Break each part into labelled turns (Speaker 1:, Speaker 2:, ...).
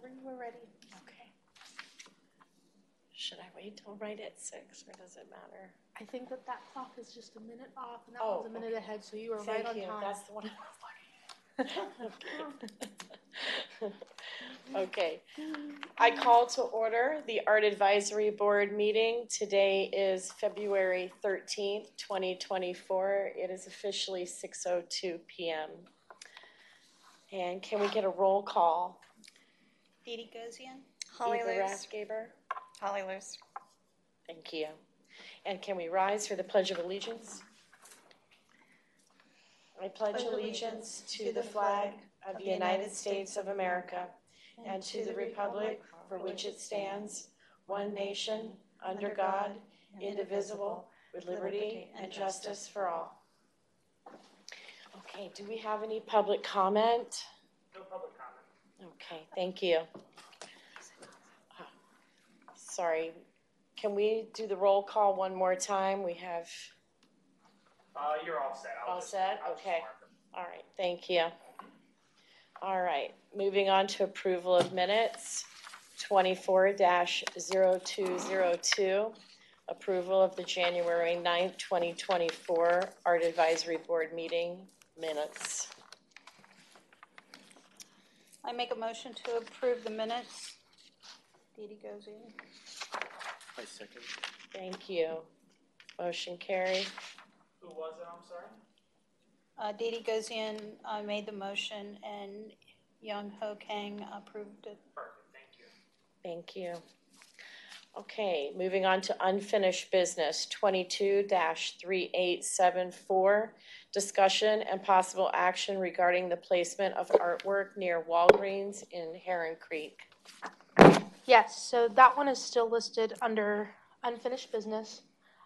Speaker 1: Whenever you were ready.
Speaker 2: Okay. Should I wait till right at six, or does it matter?
Speaker 1: I think that that clock is just a minute off, and that
Speaker 2: Oh,
Speaker 1: one's a minute ahead, so you were right
Speaker 2: Thank
Speaker 1: on
Speaker 2: you,
Speaker 1: time.
Speaker 2: that's the one I was looking at. Okay. I call to order the Art Advisory Board meeting. Today is February thirteenth, twenty twenty-four. It is officially six oh two PM. And can we get a roll call?
Speaker 3: Dee Dee Gozian?
Speaker 4: Holly
Speaker 2: Eva. Rathgaber?
Speaker 4: Holly Luce.
Speaker 2: Thank you. And can we rise for the Pledge of Allegiance? I pledge allegiance to the flag of the United States of America and to the republic for which it stands, one nation, under God, indivisible, with liberty and justice for all. Okay, do we have any public comment?
Speaker 5: No public comment.
Speaker 2: Okay, thank you. Sorry, can we do the roll call one more time? We have,
Speaker 5: Uh, you're all set. I'll
Speaker 2: All
Speaker 5: just-
Speaker 2: set?
Speaker 5: I'll just
Speaker 2: Okay.
Speaker 5: mark them.
Speaker 2: all right, thank you. All right, moving on to approval of minutes, twenty-four 202 Approval of the January 9th, twenty twenty-four Art Advisory Board meeting minutes.
Speaker 3: I make a motion to approve the minutes. Dee Dee Gozian?
Speaker 6: I second.
Speaker 2: Thank you. Motion carried.
Speaker 5: Who was it? I'm sorry.
Speaker 3: Uh, Dee Dee Gozian, uh, made the motion and Young Ho Kang approved it.
Speaker 5: Perfect. Thank you.
Speaker 2: Thank you. Okay, moving on to unfinished business, twenty-two three eight seven four. Discussion and possible action regarding the placement of artwork near Walgreens in Heron Creek.
Speaker 1: Yes, so that one is still listed under unfinished business.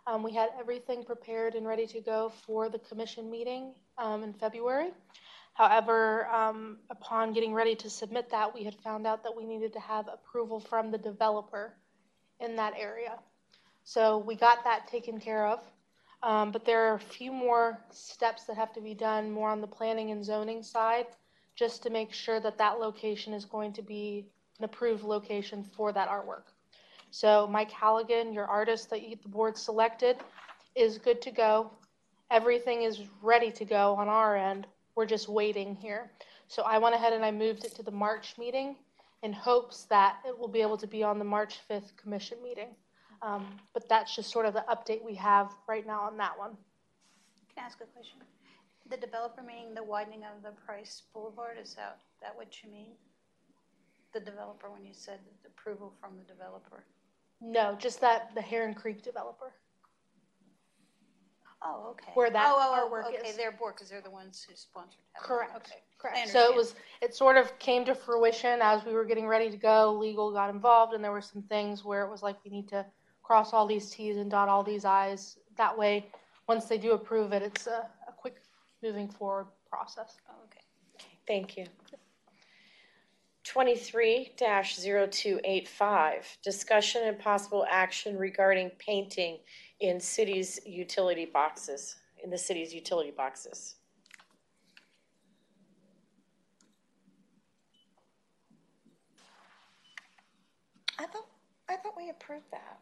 Speaker 1: Um, we had everything prepared and ready to go for the commission meeting, um, in February. However, um, upon getting ready to submit that, we had found out that we needed to have approval from the developer in that area. So we got that taken care of. Um, but there are a few more steps that have to be done more on the planning and zoning side, just to make sure that that location is going to be an approved location for that artwork. So Mike Halligan, your artist that you, the board selected, is good to go. Everything is ready to go on our end. We're just waiting here. So I went ahead and I moved it to the March meeting in hopes that it will be able to be on the March 5th commission meeting. Um, but that's just sort of the update we have right now on that one.
Speaker 3: Can I ask a question? The developer meaning the widening of the Price Boulevard, is that, that what you mean? The developer, when you said the approval from the developer?
Speaker 1: No, just that the Heron Creek developer.
Speaker 3: Oh, okay.
Speaker 1: Where that
Speaker 3: Oh, oh, oh,
Speaker 1: artwork
Speaker 3: Okay,
Speaker 1: is.
Speaker 3: they're board, because they're the ones who sponsored. that.
Speaker 1: Correct.
Speaker 3: Okay.
Speaker 1: Correct. So it was, it sort of came to fruition as we were getting ready to go. Legal got involved, and there were some things where it was like we need to cross all these Ts and dot all these Is. That way, once they do approve it, it's a, a quick moving forward process.
Speaker 3: Oh, Okay.
Speaker 2: Thank you. Twenty-three 285 discussion and possible action regarding painting in cities' utility boxes, in the city's utility boxes.
Speaker 4: I thought, I thought we approved that.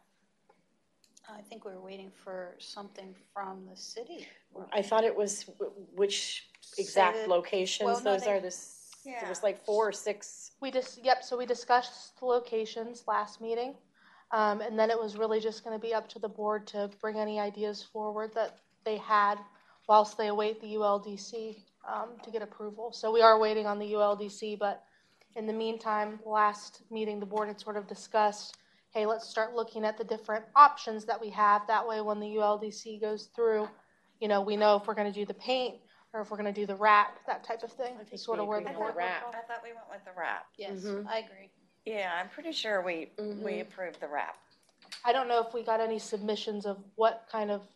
Speaker 3: I think we were waiting for something from the city.
Speaker 2: I thought it was, wh- which
Speaker 3: Say
Speaker 2: exact
Speaker 3: that-
Speaker 2: locations
Speaker 3: well, no,
Speaker 2: those
Speaker 3: they-
Speaker 2: are, this, it was like four or six.
Speaker 1: We just, yep, so we discussed the locations last meeting. Um, and then it was really just gonna be up to the board to bring any ideas forward that they had whilst they await the ULDC, um, to get approval. So we are waiting on the ULDC, but in the meantime, last meeting, the board had sort of discussed, hey, let's start looking at the different options that we have. That way, when the ULDC goes through, you know, we know if we're gonna do the paint or if we're gonna do the wrap, that type of thing.
Speaker 2: I think
Speaker 1: sort
Speaker 2: we
Speaker 1: of where the
Speaker 2: with
Speaker 1: board.
Speaker 2: the wrap.
Speaker 4: I thought we went with the wrap.
Speaker 3: Yes,
Speaker 2: Mhm.
Speaker 3: I agree.
Speaker 4: Yeah, I'm pretty sure we, we
Speaker 2: Mhm.
Speaker 4: approved the wrap.
Speaker 1: I don't know if we got any submissions of what kind of,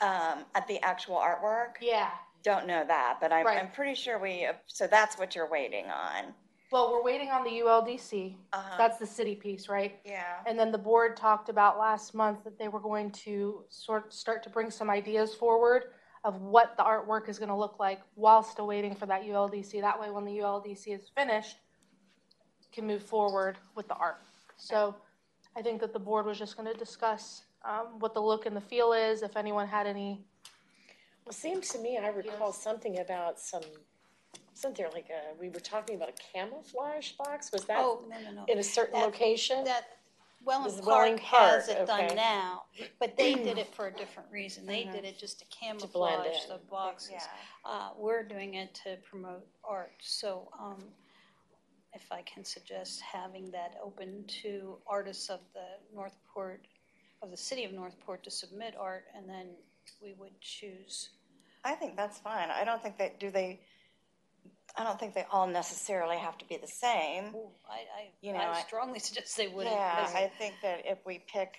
Speaker 4: Um, at the actual artwork,
Speaker 1: yeah.
Speaker 4: don't know that, but I'm,
Speaker 1: Right.
Speaker 4: I'm pretty sure we, so that's what you're waiting on.
Speaker 1: Well, we're waiting on the ULDC.
Speaker 4: Uh-huh.
Speaker 1: That's the city piece, right?
Speaker 4: Yeah.
Speaker 1: And then the board talked about last month that they were going to sort, start to bring some ideas forward of what the artwork is gonna look like while still waiting for that ULDC. That way, when the ULDC is finished, can move forward with the art. So I think that the board was just gonna discuss, um, what the look and the feel is, if anyone had any,
Speaker 2: Well, seems to me, I recall something about some, something like a, we were talking about a camouflage box, was that
Speaker 3: Oh, no, no, no.
Speaker 2: in a certain
Speaker 3: that-
Speaker 2: location?
Speaker 3: That,
Speaker 2: This
Speaker 3: Welland
Speaker 2: is Welling
Speaker 3: Park has
Speaker 2: Park,
Speaker 3: it done now, but they did it for a different reason. They did it just to
Speaker 2: blend
Speaker 3: camouflage
Speaker 2: in.
Speaker 3: the boxes.
Speaker 4: Yeah.
Speaker 3: Uh, we're doing it to promote art, so, um, if I can suggest having that open to artists of the Northport, of the city of Northport to submit art, and then we would choose.
Speaker 4: I think that's fine. I don't think that, do they, I don't think they all necessarily have to be the same.
Speaker 3: Ooh, I,
Speaker 4: You know,
Speaker 3: I, I
Speaker 4: I-
Speaker 3: strongly suggest they wouldn't.
Speaker 4: Yeah, I think that if we pick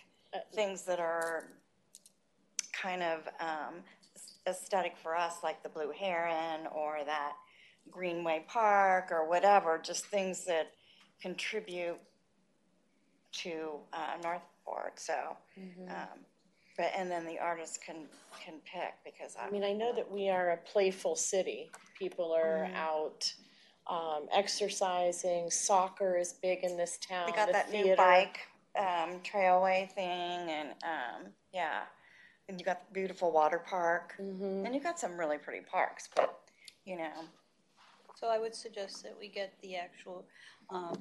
Speaker 4: things that are kind of um, aesthetic for us, like the Blue Heron or that Greenway Park or whatever, just things that contribute to uh, Northport, so. um, But, and then the artists can, can pick because I.
Speaker 2: I mean, I know that we are a playful city. People are
Speaker 4: Mm-hmm.
Speaker 2: out um, exercising. Soccer is big in this town.
Speaker 4: We got
Speaker 2: the
Speaker 4: that new bike um, trailway thing, and um, yeah, and you got the beautiful water park,
Speaker 2: Mhm.
Speaker 4: and you got some really pretty parks. But you know,
Speaker 3: So I would suggest that we get the actual um,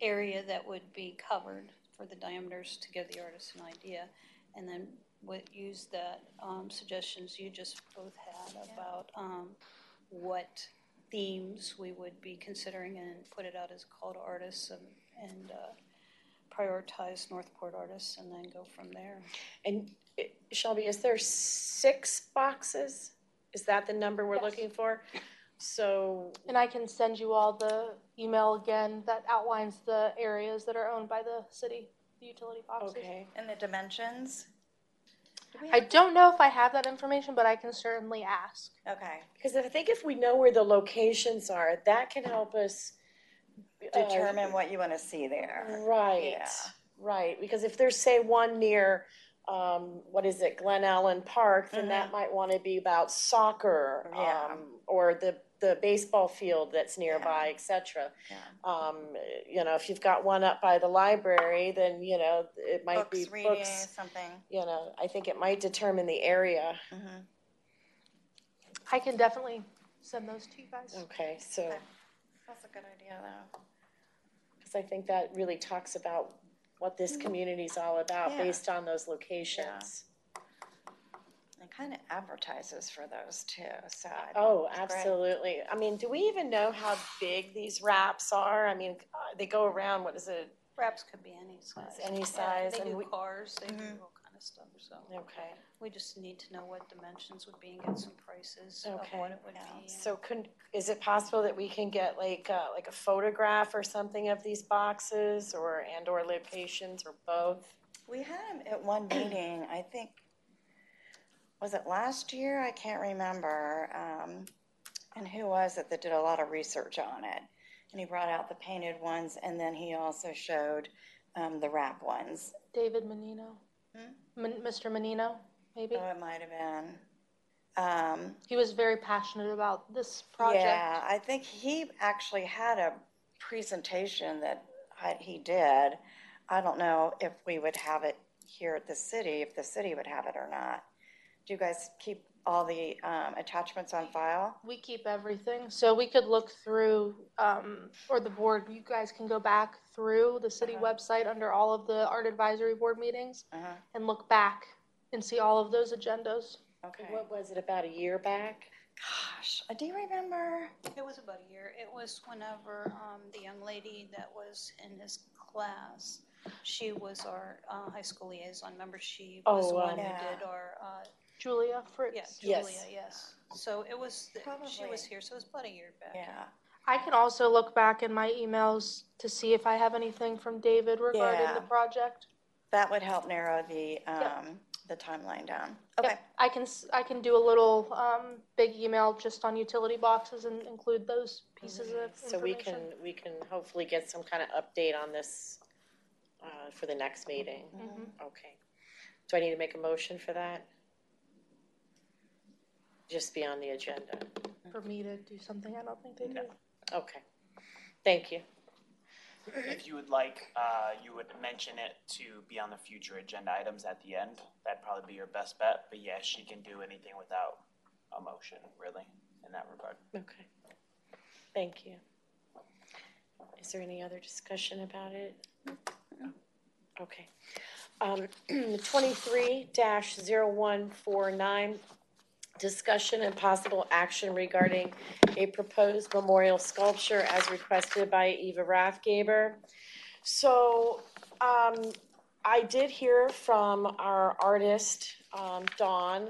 Speaker 3: area that would be covered for the diameters to give the artist an idea. And then what, use that um, suggestions you just both had about um, what themes we would be considering and put it out as a call to artists and, and uh, prioritize Northport artists and then go from there.
Speaker 2: And uh, Shelby, is there six boxes? Is that the number we're
Speaker 1: Yes.
Speaker 2: looking for? So,
Speaker 1: and I can send you all the email again that outlines the areas that are owned by the city, the utility boxes.
Speaker 2: okay.
Speaker 4: and the dimensions. Do we
Speaker 1: I
Speaker 4: have-
Speaker 1: don't know if I have that information, but I can certainly ask.
Speaker 4: okay,
Speaker 2: Because I think if we know where the locations are, that can help us uh,
Speaker 4: determine what you want to see there.
Speaker 2: Right,
Speaker 4: Yeah.
Speaker 2: right. Because if there's, say, one near, um, what is it, Glen Allen Park, then that might want to be about soccer,
Speaker 4: Mm-hmm. Yeah.
Speaker 2: um, or the the baseball field that's nearby, et cetera.
Speaker 4: Yeah.
Speaker 2: Um, you know, if you've got one up by the library, then you know it might
Speaker 4: Books,
Speaker 2: be
Speaker 4: reading,
Speaker 2: books.
Speaker 4: something.
Speaker 2: You know, I think it might determine the area.
Speaker 4: Mhm.
Speaker 1: I can definitely send those to you guys.
Speaker 2: Okay, so
Speaker 4: Okay. That's a good idea, though.
Speaker 2: because I think that really talks about what this community is all about
Speaker 4: Mm-hmm. Yeah.
Speaker 2: based on those locations.
Speaker 4: It kind of advertises for those too. So I think
Speaker 2: Oh,
Speaker 4: it's great.
Speaker 2: absolutely. I mean, do we even know how big these wraps are? I mean, uh, they go around, what is it?
Speaker 3: Wraps could be any size.
Speaker 2: any
Speaker 3: Yeah,
Speaker 2: size,
Speaker 3: They
Speaker 2: and
Speaker 3: do
Speaker 2: we-
Speaker 3: cars, they do
Speaker 4: Mhm.
Speaker 3: all kind of stuff, so.
Speaker 2: Okay,
Speaker 3: We just need to know what dimensions would be and get some prices of
Speaker 2: Okay.
Speaker 3: what it would
Speaker 4: Yeah.
Speaker 3: be.
Speaker 2: so could, is it possible that we can get like, uh, like a photograph or something of these boxes or, and or locations or both?
Speaker 4: We had them at one meeting, I think, was it last year? I can't remember. Um, and who was it that did a lot of research on it? And he brought out the painted ones and then he also showed um, the wrap ones.
Speaker 1: David Menino,
Speaker 4: Hmm?
Speaker 1: Min- Mr. Menino, maybe.
Speaker 4: Oh, it might have been. Um,
Speaker 1: He was very passionate about this project.
Speaker 4: Yeah, I think he actually had a presentation that I- he did. I don't know if we would have it here at the city, if the city would have it or not. Do you guys keep all the um, attachments on file?
Speaker 1: We keep everything, so we could look through, um, or the board, you guys can go back through the city
Speaker 4: Uh-huh.
Speaker 1: website under all of the art advisory board meetings
Speaker 4: Uh-huh,
Speaker 1: and look back and see all of those agendas.
Speaker 4: okay.
Speaker 2: What was it, about a year back?
Speaker 4: Gosh, uh, do you remember?
Speaker 3: It was about a year. It was whenever um, the young lady that was in his class, she was our uh, high school liaison. Remember, she was
Speaker 2: Oh,
Speaker 3: the one
Speaker 2: um,
Speaker 3: who did our, uh,
Speaker 1: Julia Fritz.
Speaker 3: yes,
Speaker 2: Yes.
Speaker 3: Julia, yes. So it was, she
Speaker 4: Probably.
Speaker 3: was here, so it was about a year back.
Speaker 4: Yeah,
Speaker 1: I can also look back in my emails to see if I have anything from David regarding
Speaker 4: Yeah.
Speaker 1: the project.
Speaker 4: that would help narrow the,
Speaker 1: Yep.
Speaker 4: um, the timeline down.
Speaker 1: Yep,
Speaker 4: Okay,
Speaker 1: I can, s- I can do a little, um, big email just on utility boxes and include those pieces of information.
Speaker 2: So we can, we can hopefully get some kind of update on this uh, for the next meeting.
Speaker 1: Mhm.
Speaker 2: Okay. Do I need to make a motion for that? Just be on the agenda.
Speaker 1: For me to do something, I don't think they do.
Speaker 2: Okay. Thank you.
Speaker 5: If you would like, uh, you would mention it to be on the future agenda items at the end. That'd probably be your best bet, but yes, she can do anything without a motion, really, in that regard.
Speaker 2: Okay. Thank you. Is there any other discussion about it? Okay. Um, twenty-three dash zero one four nine, discussion and possible action regarding a proposed memorial sculpture as requested by Eva Rathgaber. So, um, I did hear from our artist, um, Dawn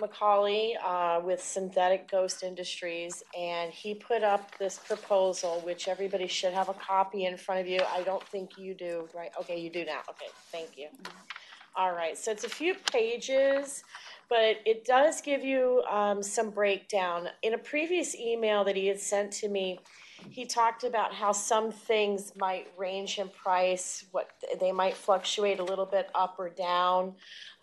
Speaker 2: Macaulay, uh, with Synthetic Ghost Industries, and he put up this proposal, which everybody should have a copy in front of you. I don't think you do, right? Okay, you do now. Okay, thank you. All right, so it's a few pages, but it does give you um, some breakdown. In a previous email that he had sent to me, he talked about how some things might range in price, what they might fluctuate a little bit up or down.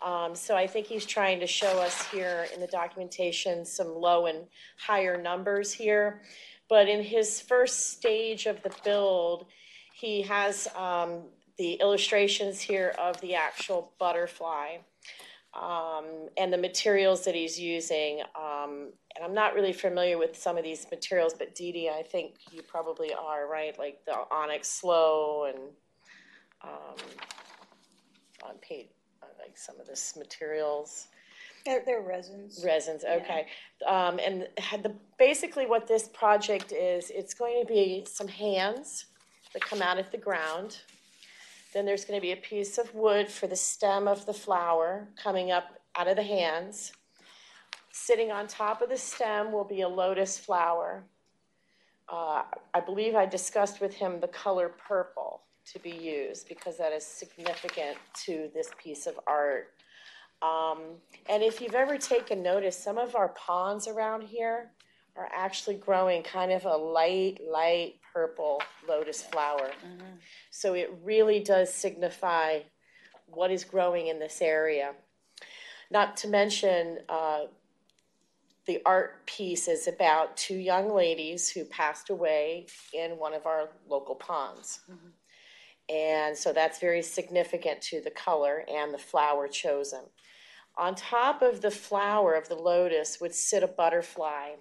Speaker 2: Um, so I think he's trying to show us here in the documentation some low and higher numbers here. But in his first stage of the build, he has um, the illustrations here of the actual butterfly um, and the materials that he's using. Um, and I'm not really familiar with some of these materials, but Dee Dee, I think you probably are, right? Like the onyx slow and um, on page, like some of this materials.
Speaker 3: They're, they're resins.
Speaker 2: Resins, okay. Um, and had the, basically what this project is, it's going to be some hands that come out of the ground. Then there's gonna be a piece of wood for the stem of the flower coming up out of the hands. Sitting on top of the stem will be a lotus flower. Uh, I believe I discussed with him the color purple to be used because that is significant to this piece of art. Um, and if you've ever taken notice, some of our ponds around here are actually growing kind of a light, light purple lotus flower. So it really does signify what is growing in this area. Not to mention, uh, the art piece is about two young ladies who passed away in one of our local ponds. And so that's very significant to the color and the flower chosen. On top of the flower of the lotus would sit a butterfly.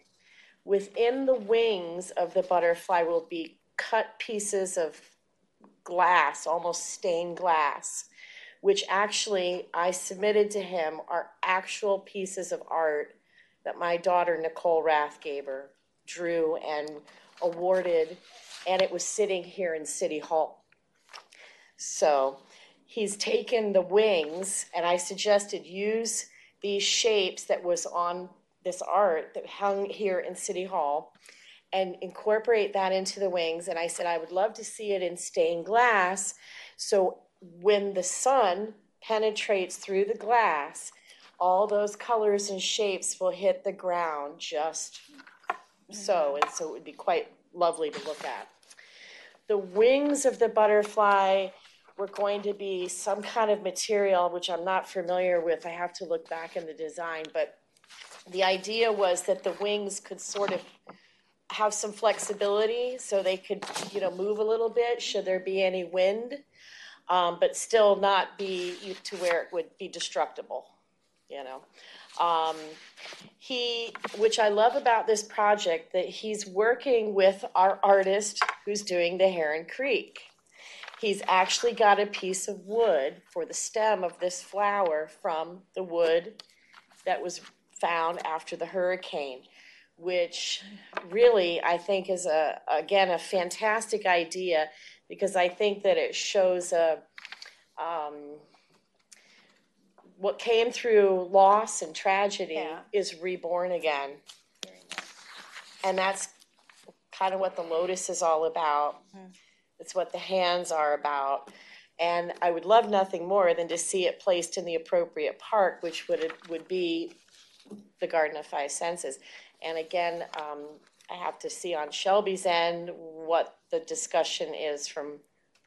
Speaker 2: Within the wings of the butterfly will be cut pieces of glass, almost stained glass, which actually I submitted to him are actual pieces of art that my daughter Nicole Rathgaber drew and awarded, and it was sitting here in City Hall. So he's taken the wings, and I suggested use these shapes that was on this art that hung here in City Hall and incorporate that into the wings. And I said, I would love to see it in stained glass. So when the sun penetrates through the glass, all those colors and shapes will hit the ground just so. And so it would be quite lovely to look at. The wings of the butterfly were going to be some kind of material, which I'm not familiar with. I have to look back in the design, but the idea was that the wings could sort of have some flexibility so they could, you know, move a little bit should there be any wind, um, but still not be to where it would be destructible, you know. Um, he, which I love about this project, that he's working with our artist who's doing the Heron Creek. He's actually got a piece of wood for the stem of this flower from the wood that was found after the hurricane, which really I think is a again a fantastic idea because I think that it shows a um, what came through loss and tragedy
Speaker 4: Yeah.
Speaker 2: is reborn again, and that's kind of what the lotus is all about. It's what the hands are about. And I would love nothing more than to see it placed in the appropriate park, which would, would be the Garden of Five Senses. And again, um, I have to see on Shelby's end what the discussion is from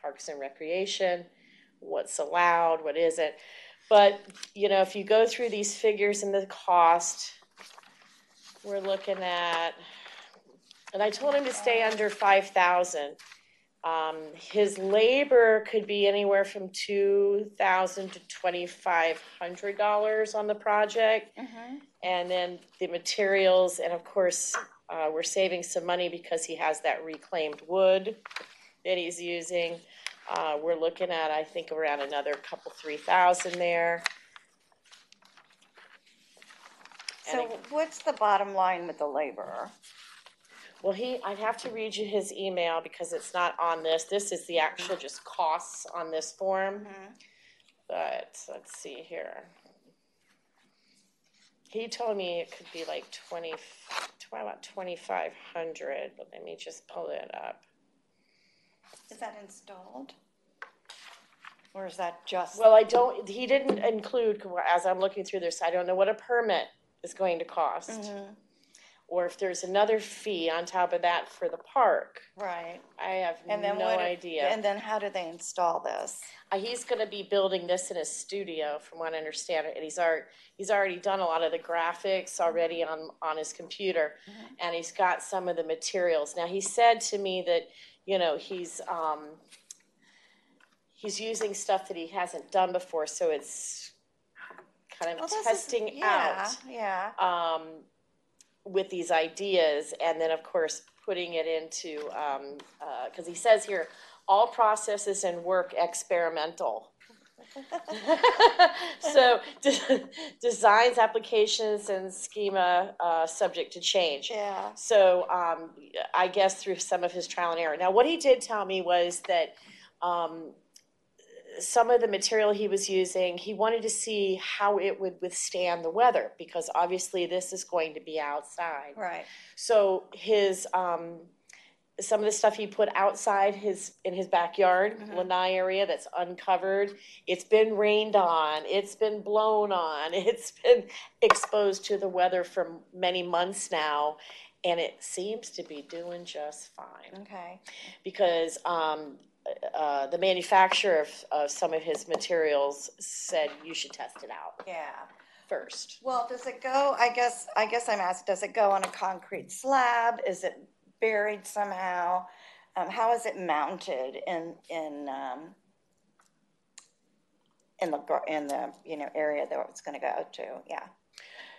Speaker 2: Parks and Recreation, what's allowed, what isn't. But, you know, if you go through these figures and the cost, we're looking at, and I told him to stay under five thousand Um, his labor could be anywhere from two thousand to twenty-five hundred dollars on the project. And then the materials, and of course, uh, we're saving some money because he has that reclaimed wood that he's using. Uh, we're looking at, I think, around another couple, three thousand there.
Speaker 4: So what's the bottom line with the laborer?
Speaker 2: Well, he, I'd have to read you his email because it's not on this. This is the actual just costs on this form. But let's see here. He told me it could be like twenty, tw- about twenty-five hundred, but let me just pull it up.
Speaker 4: Is that installed? Or is that just?
Speaker 2: Well, I don't, he didn't include, as I'm looking through this, I don't know what a permit is going to cost.
Speaker 4: Mm-hmm.
Speaker 2: Or if there's another fee on top of that for the park.
Speaker 4: Right.
Speaker 2: I have
Speaker 4: And then
Speaker 2: no
Speaker 4: what?
Speaker 2: idea.
Speaker 4: And then how do they install this?
Speaker 2: Uh, he's gonna be building this in his studio, from what I understand, and he's already, he's already done a lot of the graphics already on, on his computer. And he's got some of the materials. Now, he said to me that, you know, he's, um, he's using stuff that he hasn't done before, so it's kind
Speaker 4: Well,
Speaker 2: of
Speaker 4: this is-
Speaker 2: testing
Speaker 4: yeah,
Speaker 2: out
Speaker 4: Yeah.
Speaker 2: um, with these ideas, and then of course putting it into because he says here all processes and work experimental. so de- designs, applications, and schema uh, subject to change.
Speaker 4: Yeah.
Speaker 2: So um, I guess through some of his trial and error. Now, what he did tell me was that um, some of the material he was using, he wanted to see how it would withstand the weather because obviously this is going to be outside.
Speaker 4: Right.
Speaker 2: So his um, some of the stuff he put outside his in his backyard, lanai area that's uncovered. It's been rained on. It's been blown on. It's been exposed to the weather for many months now, and it seems to be doing just fine
Speaker 4: Okay.
Speaker 2: because um, uh, the manufacturer of, of some of his materials said you should test it out
Speaker 4: Yeah.
Speaker 2: first.
Speaker 4: Well, does it go, I guess, I guess I'm asked, does it go on a concrete slab? Is it buried somehow? Um, how is it mounted in, in, um, in the, gar- in the, you know, area that it's gonna go to? Yeah.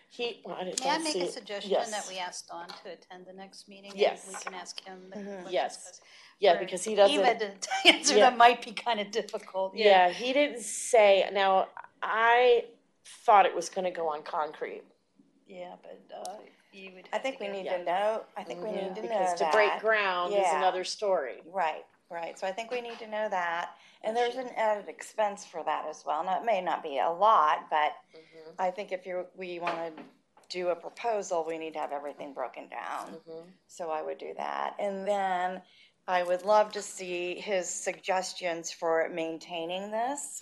Speaker 2: He, well, I didn't
Speaker 3: May I
Speaker 2: don't
Speaker 3: make
Speaker 2: see
Speaker 3: a
Speaker 2: it.
Speaker 3: suggestion
Speaker 2: Yes.
Speaker 3: that we ask Don to attend the next meeting? and
Speaker 2: Yes.
Speaker 3: We can ask him the questions.
Speaker 2: Yes.
Speaker 3: 'Cause
Speaker 2: Yeah,
Speaker 3: for
Speaker 2: because he doesn't.
Speaker 3: Eva to answer
Speaker 2: Yeah.
Speaker 3: them might be kind of difficult.
Speaker 2: Yeah, he didn't say. Now, I thought it was going to go on concrete
Speaker 3: Yeah, but uh, you would
Speaker 4: I
Speaker 3: have to
Speaker 4: think we
Speaker 3: get-
Speaker 4: need
Speaker 2: Yeah.
Speaker 4: to know, I think we mm-hmm. need to know
Speaker 2: because
Speaker 4: that.
Speaker 2: to break ground is
Speaker 4: Yeah.
Speaker 2: another story.
Speaker 4: Right, right. So I think we need to know that. And there's an added expense for that as well. Now, it may not be a lot, but mm-hmm. I think if you, we want to do a proposal, we need to have everything broken down. Mm-hmm. So I would do that. And then I would love to see his suggestions for maintaining this.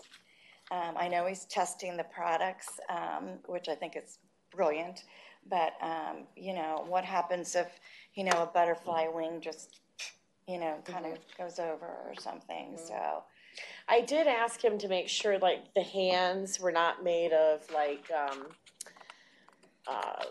Speaker 4: Um, I know he's testing the products, um, which I think is brilliant. But, um, you know, what happens if, you know, a butterfly wing just, you know, kind of goes over or something, so.
Speaker 2: I did ask him to make sure, like, the hands were not made of like um, uh,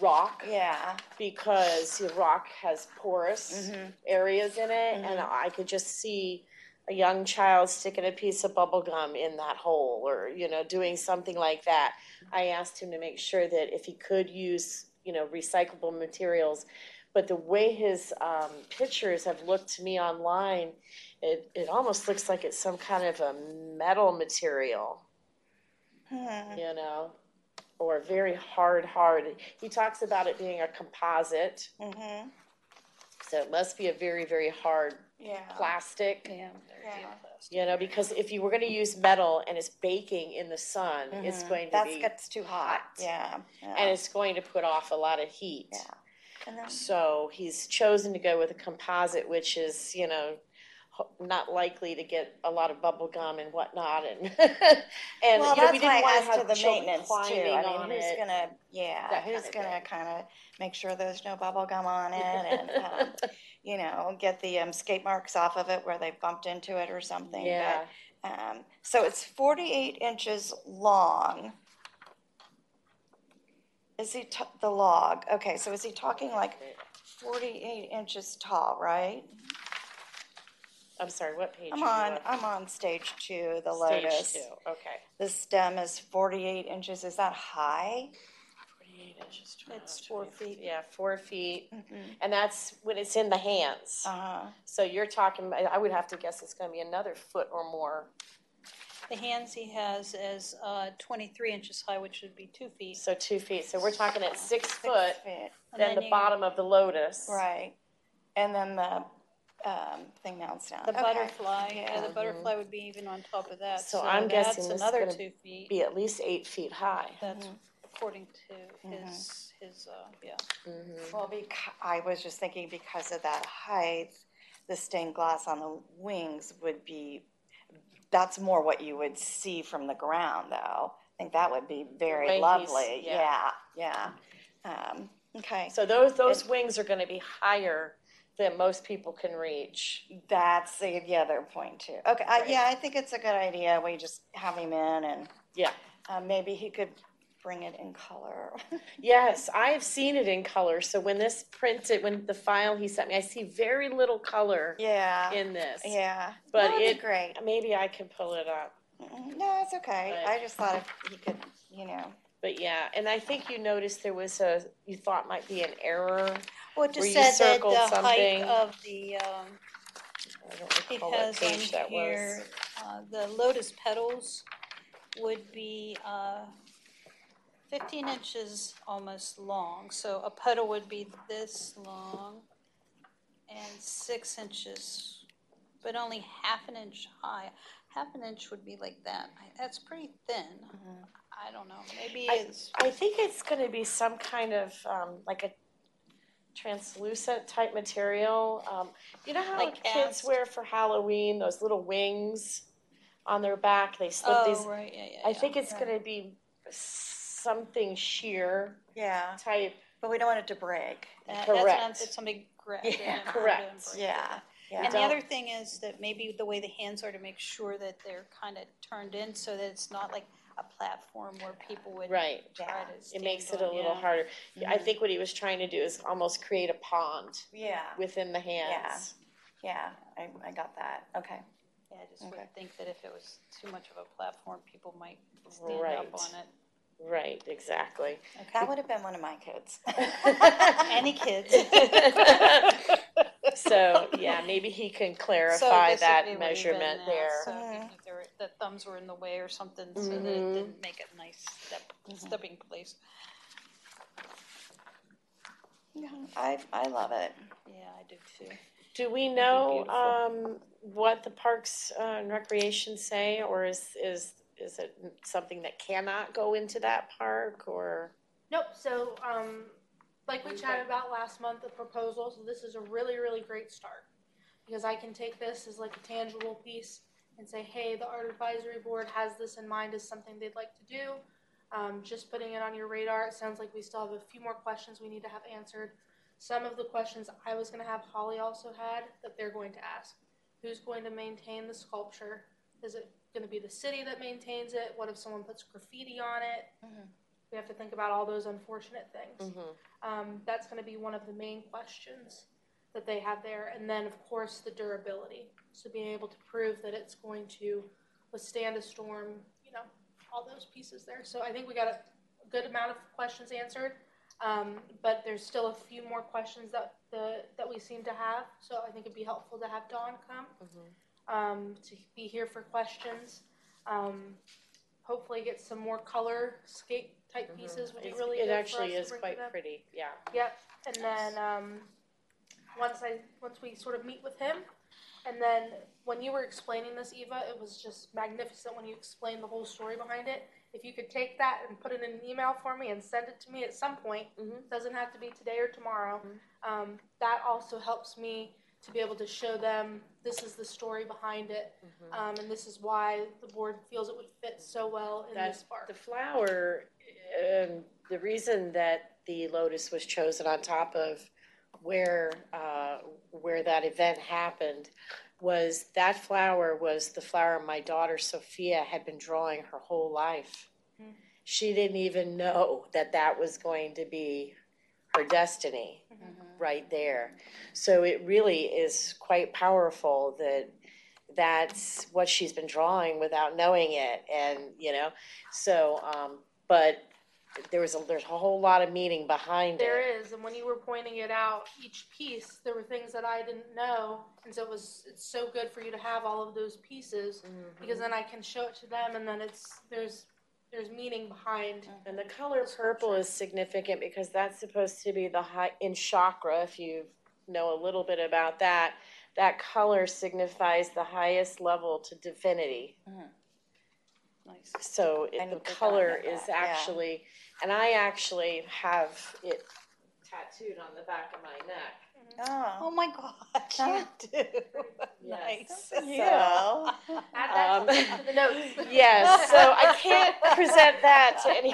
Speaker 2: rock
Speaker 4: Yeah,
Speaker 2: because the rock has porous
Speaker 4: Mhm.
Speaker 2: areas in it, and I could just see a young child sticking a piece of bubble gum in that hole, or you know, doing something like that. I asked him to make sure that if he could use, you know, recyclable materials, but the way his um, pictures have looked to me online, it it almost looks like it's some kind of a metal material
Speaker 4: Hmm.
Speaker 2: you know, or very hard, hard. He talks about it being a composite,
Speaker 4: mm-hmm,
Speaker 2: so it must be a very, very hard
Speaker 4: yeah.
Speaker 2: plastic.
Speaker 3: Yeah, there'd be a
Speaker 4: Yeah.
Speaker 2: You know, because if you were going to use metal and it's baking in the sun, it's going to
Speaker 4: That
Speaker 2: be,
Speaker 4: gets too hot,
Speaker 2: hot.
Speaker 4: yeah. yeah.
Speaker 2: and it's going to put off a lot of heat.
Speaker 4: Yeah. And then,
Speaker 2: So he's chosen to go with a composite, which is, you know, ho- not likely to get a lot of bubble gum and whatnot, and and
Speaker 4: well,
Speaker 2: you know, we didn't want to have
Speaker 4: the maintenance too. I mean, who's
Speaker 2: it.
Speaker 4: gonna, yeah,
Speaker 2: that
Speaker 4: who's gonna kind of make sure there's no bubble gum on it and, um, you know, get the um, skate marks off of it where they bumped into it or something.
Speaker 2: Yeah.
Speaker 4: But, um, so it's 48 inches long. Is he t- the log? Okay, so is he talking like 48 inches tall, right?
Speaker 2: I'm sorry, what page?
Speaker 4: I'm
Speaker 2: are you
Speaker 4: on, I'm on stage two, the lotus.
Speaker 2: Stage
Speaker 4: lotus.
Speaker 2: two, okay.
Speaker 4: The stem is forty-eight inches. Is that high?
Speaker 2: Forty-eight inches,
Speaker 3: It's
Speaker 2: 12,
Speaker 3: four
Speaker 2: 20
Speaker 3: feet.
Speaker 2: Yeah, four feet,
Speaker 4: Mhm.
Speaker 2: and that's when it's in the hands.
Speaker 4: Uh-huh.
Speaker 2: So you're talking, I I would have to guess it's gonna be another foot or more,
Speaker 3: The hands he has is uh, 23 inches high, which would be two feet.
Speaker 2: so two feet, so we're talking at six
Speaker 4: Six
Speaker 2: foot,
Speaker 4: feet.
Speaker 3: And
Speaker 2: then the
Speaker 3: you-
Speaker 2: bottom of the lotus.
Speaker 4: Right. And then the, um, thing mounts down.
Speaker 3: The
Speaker 4: Okay.
Speaker 3: butterfly, yeah, the butterfly would be even on top of that.
Speaker 2: So I'm guessing
Speaker 3: that's
Speaker 2: this is
Speaker 3: another
Speaker 2: gonna
Speaker 3: two feet.
Speaker 2: Be at least eight feet high.
Speaker 3: That's
Speaker 4: Mhm.
Speaker 3: according to his, his, uh, yeah.
Speaker 2: Mhm.
Speaker 4: Well, becau- I was just thinking because of that height, the stained glass on the wings would be, that's more what you would see from the ground, though. I think that would be
Speaker 2: way
Speaker 4: very
Speaker 2: he's-
Speaker 4: lovely.
Speaker 2: yeah.
Speaker 4: Yeah, yeah. Um, okay.
Speaker 2: So those, those wings are gonna be higher than most people can reach.
Speaker 4: That's the, the other point too. Okay, I, yeah, I think it's a good idea. We just have him in and
Speaker 2: Yeah.
Speaker 4: uh, maybe he could bring it in color.
Speaker 2: Yes, I have seen it in color, so when this printed, when the file he sent me, I see very little color
Speaker 4: yeah.
Speaker 2: in this.
Speaker 4: yeah.
Speaker 2: But
Speaker 4: That'd be
Speaker 2: it-
Speaker 4: great.
Speaker 2: Maybe I can pull it up.
Speaker 4: Mm, No, it's okay.
Speaker 2: But-
Speaker 4: I just thought if he could, you know.
Speaker 2: But yeah, and I think you noticed there was a, you thought might be an error.
Speaker 3: Well,
Speaker 2: Where
Speaker 3: just
Speaker 2: you
Speaker 3: said that
Speaker 2: circled
Speaker 3: the height
Speaker 2: something.
Speaker 3: of the, um,
Speaker 2: I don't
Speaker 3: It
Speaker 2: recall what
Speaker 3: has on
Speaker 2: page that
Speaker 3: here,
Speaker 2: was.
Speaker 3: uh, the lotus petals would be, uh, fifteen inches almost long, so a petal would be this long and six inches, but only half an inch high. Half an inch would be like that. I- That's pretty thin. I don't know, maybe
Speaker 2: I-
Speaker 3: it's,
Speaker 2: I think it's gonna be some kind of, um, like a translucent type material. Um, you know how
Speaker 3: Like
Speaker 2: kids wear for Halloween, those little wings on their back, they slip
Speaker 3: oh,
Speaker 2: these.
Speaker 3: right, yeah, yeah,
Speaker 2: I
Speaker 3: yeah,
Speaker 2: think it's
Speaker 3: right.
Speaker 2: gonna be something sheer
Speaker 4: Yeah,
Speaker 2: type.
Speaker 4: but we don't want it to break.
Speaker 3: That- That's not,
Speaker 2: correct.
Speaker 3: that somebody grabbed
Speaker 4: Yeah,
Speaker 3: and put it in
Speaker 2: correct.
Speaker 4: Yeah, yeah.
Speaker 3: And the other thing is that maybe the way the hands are to make sure that they're kind of turned in so that it's not like a platform where people would
Speaker 2: Right.
Speaker 3: try
Speaker 4: Yeah.
Speaker 3: to
Speaker 2: It
Speaker 3: stand
Speaker 2: makes it a
Speaker 3: on,
Speaker 2: little
Speaker 3: yeah.
Speaker 2: harder. I think what he was trying to do is almost create a pond
Speaker 4: Yeah,
Speaker 2: within the hands.
Speaker 4: yeah, I, I got that. Okay.
Speaker 3: Yeah, I just
Speaker 4: Okay.
Speaker 3: would think that if it was too much of a platform, people might stand
Speaker 2: Right.
Speaker 3: up on it.
Speaker 2: Right, exactly.
Speaker 4: That would have been one of my kids.
Speaker 3: Any kids.
Speaker 2: So, yeah, maybe he can
Speaker 3: So
Speaker 2: clarify
Speaker 3: this would
Speaker 2: that
Speaker 3: be what he
Speaker 2: measurement
Speaker 3: then
Speaker 2: there.
Speaker 3: asked, So
Speaker 4: Mhm.
Speaker 3: even if there were, the thumbs were in the way or something, so that it
Speaker 2: Mhm.
Speaker 3: didn't make a nice step, stepping place.
Speaker 4: Yeah, I, I love it.
Speaker 3: Yeah, I do too.
Speaker 2: Do we know,
Speaker 3: beautiful.
Speaker 2: um, what the Parks uh, and Recreation say, or is, is, is it something that cannot go into that park, or?
Speaker 1: Nope, so, um, like we chatted about last month, the proposal, so this is a really, really great start. Because I can take this as like a tangible piece and say, hey, the art advisory board has this in mind as something they'd like to do. Um, just putting it on your radar, it sounds like we still have a few more questions we need to have answered. Some of the questions I was gonna have Holly also had that they're going to ask. Who's going to maintain the sculpture? Is it gonna be the city that maintains it? What if someone puts graffiti on it?
Speaker 4: Mhm.
Speaker 1: We have to think about all those unfortunate things.
Speaker 2: Mhm.
Speaker 1: Um, that's going to be one of the main questions that they have there. And then, of course, the durability. So being able to prove that it's going to withstand a storm, you know, all those pieces there. So I think we got a good amount of questions answered. Um, but there's still a few more questions that the that we seem to have. So I think it'd be helpful to have Dawn come um, to be here for questions. Um, hopefully, get some more color scape type pieces would be
Speaker 2: It's-
Speaker 1: really
Speaker 2: It actually is quite pretty, yeah.
Speaker 1: Yep, and then, um, once I, once we sort of meet with him, and then when you were explaining this, Eva, it was just magnificent when you explained the whole story behind it. If you could take that and put it in an email for me and send it to me at some point,
Speaker 2: Mhm.
Speaker 1: doesn't have to be today or tomorrow.
Speaker 2: Mhm.
Speaker 1: Um, that also helps me to be able to show them this is the story behind it,
Speaker 2: Mhm.
Speaker 1: um, and this is why the board feels it would fit so well in this park.
Speaker 2: The flower, um, the reason that the lotus was chosen on top of where, uh, where that event happened was that flower was the flower my daughter Sophia had been drawing her whole life.
Speaker 1: Mm.
Speaker 2: She didn't even know that that was going to be her destiny
Speaker 1: Mhm.
Speaker 2: right there. So it really is quite powerful that that's what she's been drawing without knowing it, and, you know, so, um, but there was a, there's a whole lot of meaning behind
Speaker 1: There
Speaker 2: There
Speaker 1: is, and when you were pointing it out, each piece, there were things that I didn't know, and so it was, it's so good for you to have all of those pieces, mm-hmm. because then I can show it to them, and then it's, there's, there's meaning behind. Mm-hmm.
Speaker 2: And the color purple is significant because that's supposed to be the high, in chakra, if you know a little bit about that, that color signifies the highest level to divinity. Mm-hmm.
Speaker 3: Nice.
Speaker 2: So it,
Speaker 4: I
Speaker 2: the
Speaker 4: did not
Speaker 2: color
Speaker 4: know
Speaker 2: is
Speaker 4: that, yeah.
Speaker 2: actually, and I actually have it tattooed on the back of my neck.
Speaker 4: Oh,
Speaker 3: Oh my gosh, you do.
Speaker 2: Yes.
Speaker 3: Nice.
Speaker 4: yeah.
Speaker 1: Add that
Speaker 2: Um,
Speaker 1: to the notes.
Speaker 2: Yes, so I can't present that to any,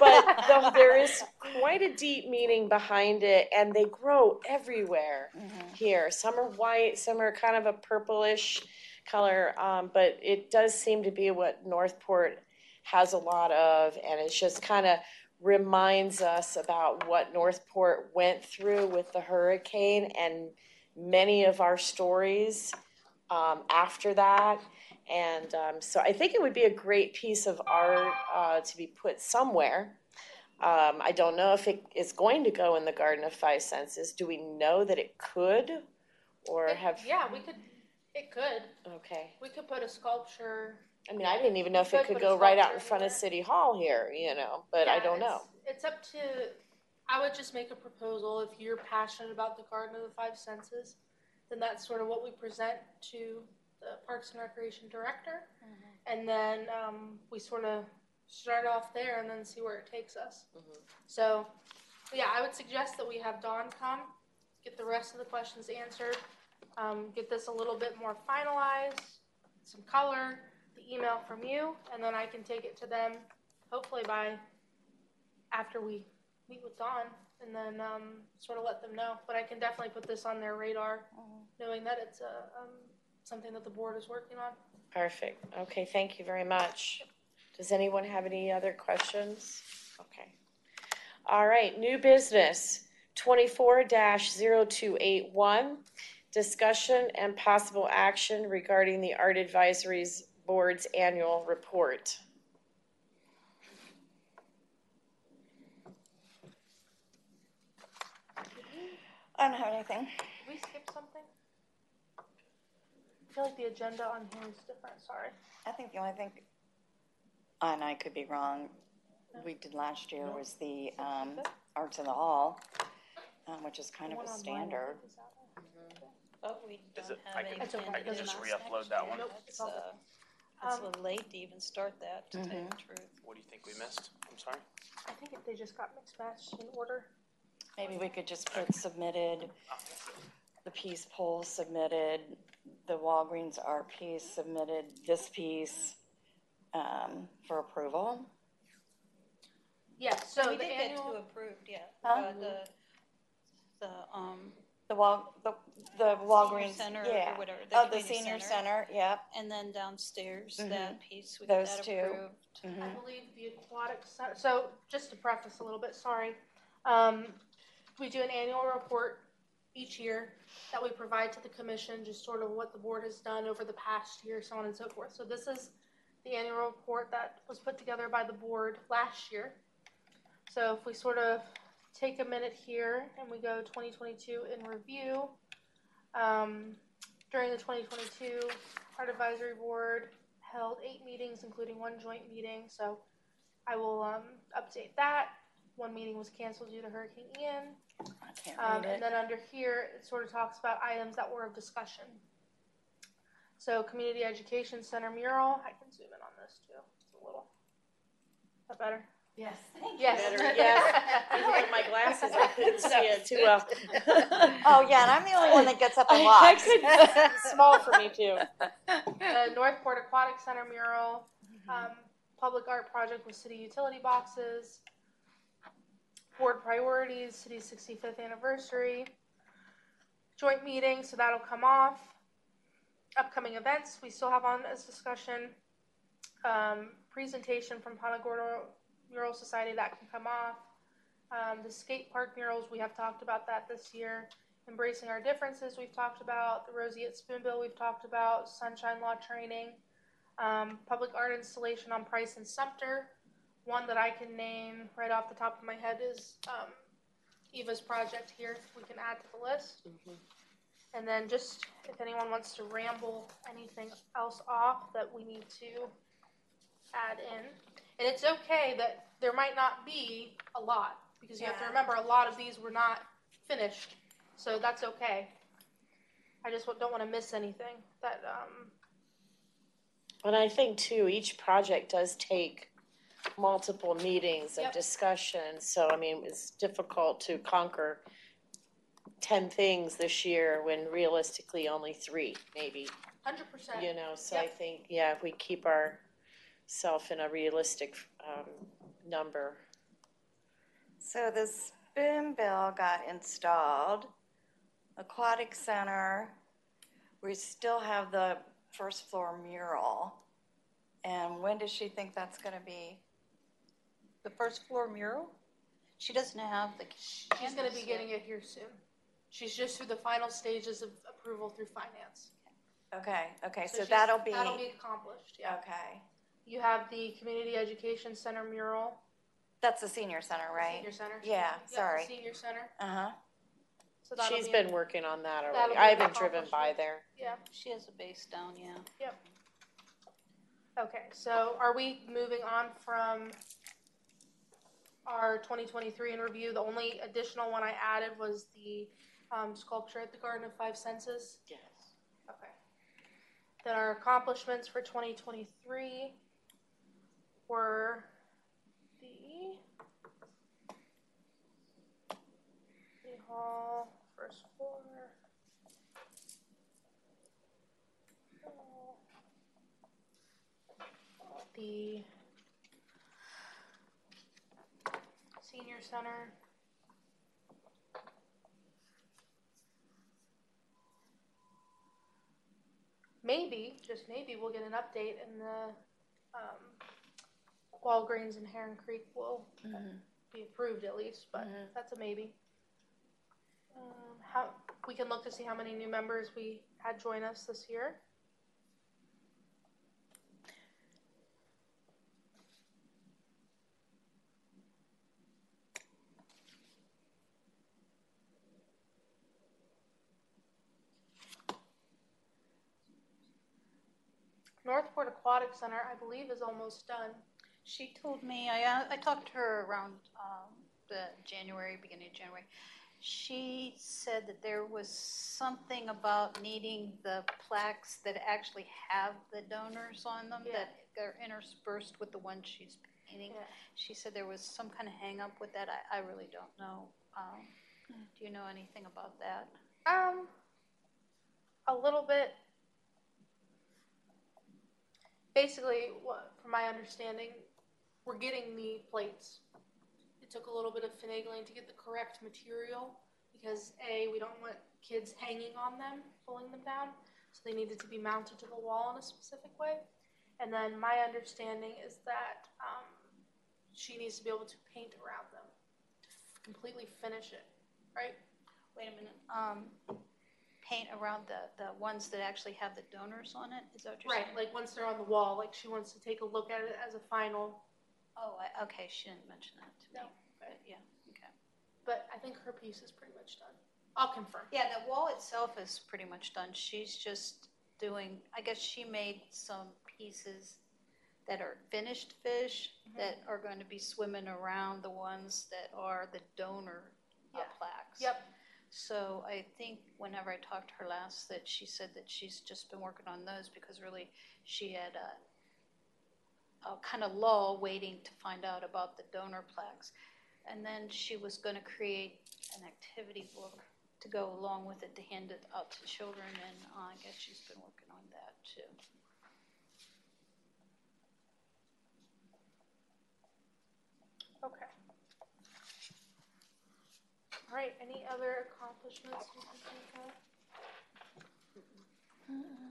Speaker 2: but the, there is quite a deep meaning behind it, and they grow everywhere here. Some are white, some are kind of a purplish color, um, but it does seem to be what Northport has a lot of, and it just kind of reminds us about what Northport went through with the hurricane and many of our stories um, after that. And um, so I think it would be a great piece of art uh, to be put somewhere. Um, I don't know if it is going to go in the Garden of Five Senses. Do we know that it could? Or
Speaker 1: It-
Speaker 2: have,
Speaker 1: Yeah, we could, it could,
Speaker 2: okay.
Speaker 1: we could put a sculpture.
Speaker 2: I mean, I didn't even know if it
Speaker 1: could
Speaker 2: could
Speaker 1: put a
Speaker 2: go right out in front of. City Hall here, you know, but I
Speaker 1: Yeah,
Speaker 2: don't know.
Speaker 1: it's- It's up to, I would just make a proposal, if you're passionate about the Garden of the Five Senses, then that's sort of what we present to the Parks and Recreation Director. And then, um, we sort of start off there and then see where it takes us.
Speaker 2: Mhm.
Speaker 1: So, yeah, I would suggest that we have Dawn come, get the rest of the questions answered, um, get this a little bit more finalized, some color, the email from you, and then I can take it to them, hopefully by after we meet with Dawn, and then um, sort of let them know. But I can definitely put this on their radar, knowing that it's a, um, something that the board is working on.
Speaker 2: Perfect. Okay, thank you very much. Does anyone have any other questions? Okay. All right, new business, twenty-four 281 Discussion and possible action regarding the Art Advisories Board's annual report.
Speaker 4: I don't have anything.
Speaker 1: Did we skip something? I feel like the agenda on here is different. Sorry.
Speaker 4: I think the only thing, and I could be wrong, we did last year was the um, Arts in the Hall, um, which is kind
Speaker 1: The
Speaker 4: of a
Speaker 1: one online,
Speaker 4: standard.
Speaker 1: is that one?
Speaker 3: But we
Speaker 5: Is
Speaker 3: don't
Speaker 5: it- I
Speaker 3: have
Speaker 5: can-
Speaker 3: anything.
Speaker 1: I can
Speaker 3: in
Speaker 1: just
Speaker 5: re-upload that one.
Speaker 1: Nope,
Speaker 3: It's,
Speaker 1: it's
Speaker 3: uh, it's a
Speaker 1: Um,
Speaker 3: little late to even start that, to tell you the truth.
Speaker 5: What do you think we missed? I'm sorry.
Speaker 1: I think if they just got mixed matched in order.
Speaker 4: Maybe we could just put submitted, the Peace Pole submitted, the Walgreens art piece submitted, this piece um, for approval.
Speaker 1: Yes. So
Speaker 3: We
Speaker 1: the
Speaker 3: did get two
Speaker 1: annual.
Speaker 3: approved, yeah.
Speaker 4: Huh?
Speaker 3: Uh, The, the, um,
Speaker 4: The Wal, the, the Walgreens,
Speaker 3: center or
Speaker 4: yeah.
Speaker 3: whatever, the
Speaker 4: Oh, the
Speaker 3: community
Speaker 4: senior
Speaker 3: center.
Speaker 4: center, yep.
Speaker 3: and then downstairs,
Speaker 4: Mhm.
Speaker 3: that piece, we got
Speaker 4: Those
Speaker 3: that
Speaker 4: two.
Speaker 3: approved.
Speaker 1: I
Speaker 4: Mhm.
Speaker 1: believe the aquatic center, so just to preface a little bit, sorry. Um, we do an annual report each year that we provide to the commission, just sort of what the board has done over the past year, so on and so forth. So this is the annual report that was put together by the board last year. So if we sort of take a minute here and we go twenty twenty-two in review. Um, during the twenty twenty-two, Art Advisory Board held eight meetings, including one joint meeting, so I will, um, update that. One meeting was canceled due to Hurricane Ian.
Speaker 4: I can't
Speaker 1: Um, and then under here, it sort of talks about items that were of discussion. So Community Education Center mural, I can zoom in on this too, it's a little. Is that better?
Speaker 4: Yes. thank you.
Speaker 1: Yes.
Speaker 2: Better, yes. Even with my glasses, I couldn't see it too well.
Speaker 4: Oh, yeah, and I'm the only one that gets up and
Speaker 2: I
Speaker 4: walks.
Speaker 2: couldn't, it's small for me too.
Speaker 1: The Northport Aquatic Center mural, um, public art project with city utility boxes. Board priorities, city's sixty-fifth anniversary. Joint meeting, so that'll come off. Upcoming events, we still have on as discussion. Um, presentation from Punta Gorda Mural Society, that can come off. Um, the skate park murals, we have talked about that this year. embracing our differences, we've talked about, the Roseate Spoonbill, we've talked about, Sunshine Law Training, um, public art installation on Price and Sumter. One that I can name right off the top of my head is um, Eva's project here, we can add to the list. And then just, if anyone wants to ramble anything else off that we need to add in. And it's okay that there might not be a lot, because you have to remember, a lot of these were not finished, so that's okay. I just don't want to miss anything that, um,
Speaker 2: And I think too, each project does take multiple meetings of
Speaker 1: Yep.
Speaker 2: discussion, so I mean, it's difficult to conquer ten things this year when realistically only three, maybe,
Speaker 1: hundred percent.
Speaker 2: you know, so I think, yeah, if we keep ourself in a realistic, um, number.
Speaker 4: So the spoon bill got installed. Aquatic Center, we still have the first floor mural. And when does she think that's gonna be?
Speaker 3: The first floor mural? She doesn't have the.
Speaker 1: She's gonna be getting it here soon. She's just through the final stages of approval through finance.
Speaker 4: Okay, okay, so
Speaker 1: she's-
Speaker 4: that'll be,
Speaker 1: That'll be accomplished, yeah.
Speaker 4: okay.
Speaker 1: You have the Community Education Center mural.
Speaker 4: That's the senior center, right?
Speaker 1: Senior Center.
Speaker 4: Yeah,
Speaker 1: Yep, the
Speaker 4: sorry.
Speaker 1: Senior Center.
Speaker 4: Uh-huh.
Speaker 1: So that'll
Speaker 2: She's
Speaker 1: be-
Speaker 2: been working on that
Speaker 1: that'll
Speaker 2: already.
Speaker 1: be
Speaker 2: I haven't driven by
Speaker 1: accomplishment.
Speaker 2: there.
Speaker 1: Yeah,
Speaker 3: She has a base down, yeah. Yep.
Speaker 1: Okay, so are we moving on from our twenty twenty-three in review? The only additional one I added was the, um, sculpture at the Garden of Five Senses.
Speaker 2: Yes.
Speaker 1: Okay. Then our accomplishments for twenty twenty-three were the City Hall, first floor. The senior center. maybe, just maybe, we'll get an update and the um, Walgreens and Heron Creek will
Speaker 4: Mhm.
Speaker 1: be approved at least, but
Speaker 4: Mhm.
Speaker 1: that's a maybe. Um, how we can look to see how many new members we had join us this year. North Port Aquatic Center, I believe, is almost done.
Speaker 3: She told me, I, uh, I talked to her around um, the January, beginning of January. She said that there was something about needing the plaques that actually have the donors on them,
Speaker 1: Yeah.
Speaker 3: that are interspersed with the ones she's painting.
Speaker 1: Yeah.
Speaker 3: She said there was some kind of hang up with that. I, I really don't know. Um, Do you know anything about that?
Speaker 1: Um, a little bit. Basically, what, from my understanding, we're getting the plates. It took a little bit of finagling to get the correct material because A, we don't want kids hanging on them, pulling them down, so they needed to be mounted to the wall in a specific way. And then my understanding is that um, she needs to be able to paint around them to completely finish it, right?
Speaker 3: Wait a minute. Um, paint around the, the ones that actually have the donors on it? Is that what you're
Speaker 1: Right,
Speaker 3: saying?
Speaker 1: like once they're on the wall, like she wants to take a look at it as a final,
Speaker 3: Oh, I, okay, she didn't mention that to me.
Speaker 1: No.
Speaker 3: But, yeah, okay.
Speaker 1: but I think her piece is pretty much done. I'll confirm.
Speaker 3: Yeah, the wall itself is pretty much done. She's just doing, I guess she made some pieces that are finished fish
Speaker 1: Mhm.
Speaker 3: that are going to be swimming around the ones that are the donor uh,
Speaker 1: Yeah.
Speaker 3: plaques.
Speaker 1: Yep,
Speaker 3: So I think whenever I talked to her last, that she said that she's just been working on those because really she had a, a kind of lull waiting to find out about the donor plaques. And then she was going to create an activity book to go along with it to hand it out to children, and uh, I guess she's been working on that too.
Speaker 1: okay. All right, any other accomplishments we can think of?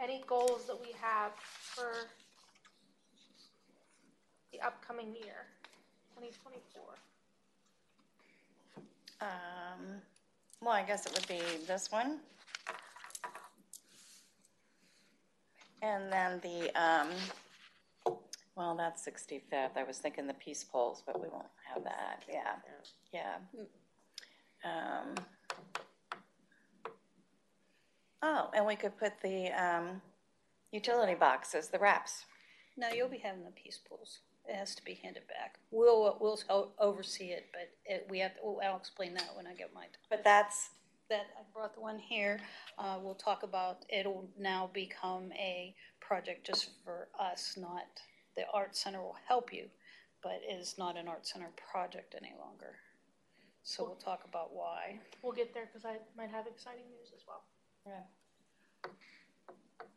Speaker 1: Any goals that we have for the upcoming year, twenty twenty-four?
Speaker 4: Um, Well, I guess it would be this one. And then the, um, well, that's sixty-fifth. I was thinking the peace poles, but we won't have that. Yeah, yeah. Um, oh, and we could put the, um, utility boxes, the wraps.
Speaker 3: No, you'll be having the peace poles. It has to be handed back. We'll, we'll oversee it, but it, we have, to- I'll explain that when I get my,
Speaker 4: But that's,
Speaker 3: that, I brought the one here. Uh, we'll talk about, it'll now become a project just for us, not, the art center will help you, but it is not an art center project any longer. So we'll talk about why.
Speaker 1: We'll get there because I might have exciting news as well.
Speaker 4: Yeah.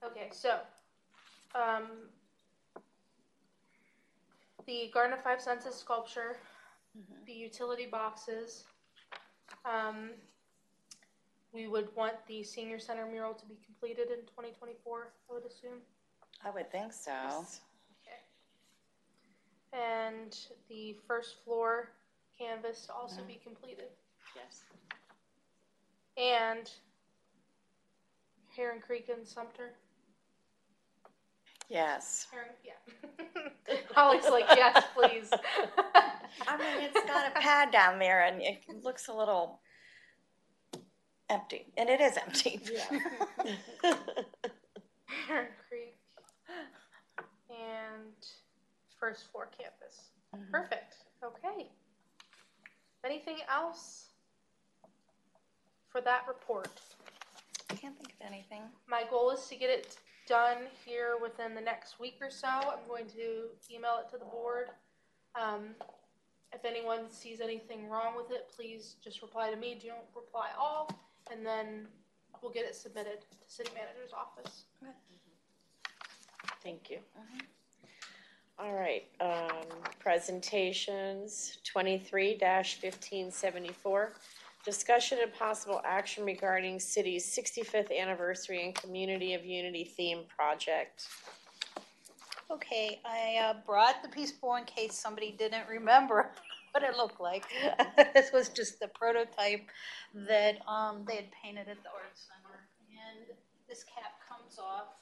Speaker 1: Okay, so, um, the Garden of Five Senses sculpture, the utility boxes. Um, we would want the senior center mural to be completed in twenty twenty-four, I would assume.
Speaker 4: I would think so.
Speaker 1: Okay. And the first floor canvas to also be completed.
Speaker 2: Yes.
Speaker 1: And Heron Creek and Sumter.
Speaker 4: Yes.
Speaker 1: Heron, yeah. Holly's like, yes, please.
Speaker 4: I mean, it's got a pad down there and it looks a little empty, and it is empty. Yeah.
Speaker 1: Heron Creek and first floor campus. Mm-hmm. Perfect. Okay. Anything else for that report?
Speaker 4: I can't think of anything.
Speaker 1: My goal is to get it done here within the next week or so. I'm going to email it to the board. Um, if anyone sees anything wrong with it, please just reply to me. Don't reply all, and then we'll get it submitted to city manager's office.
Speaker 2: Thank you. All right, um, presentations, twenty-three fifteen seventy-four. Discussion and possible action regarding city's sixty-fifth anniversary and Community of Unity theme project.
Speaker 3: Okay, I uh, brought the peace pole in case somebody didn't remember what it looked like. this was just the prototype that um, they had painted at the art center, and this cap comes off.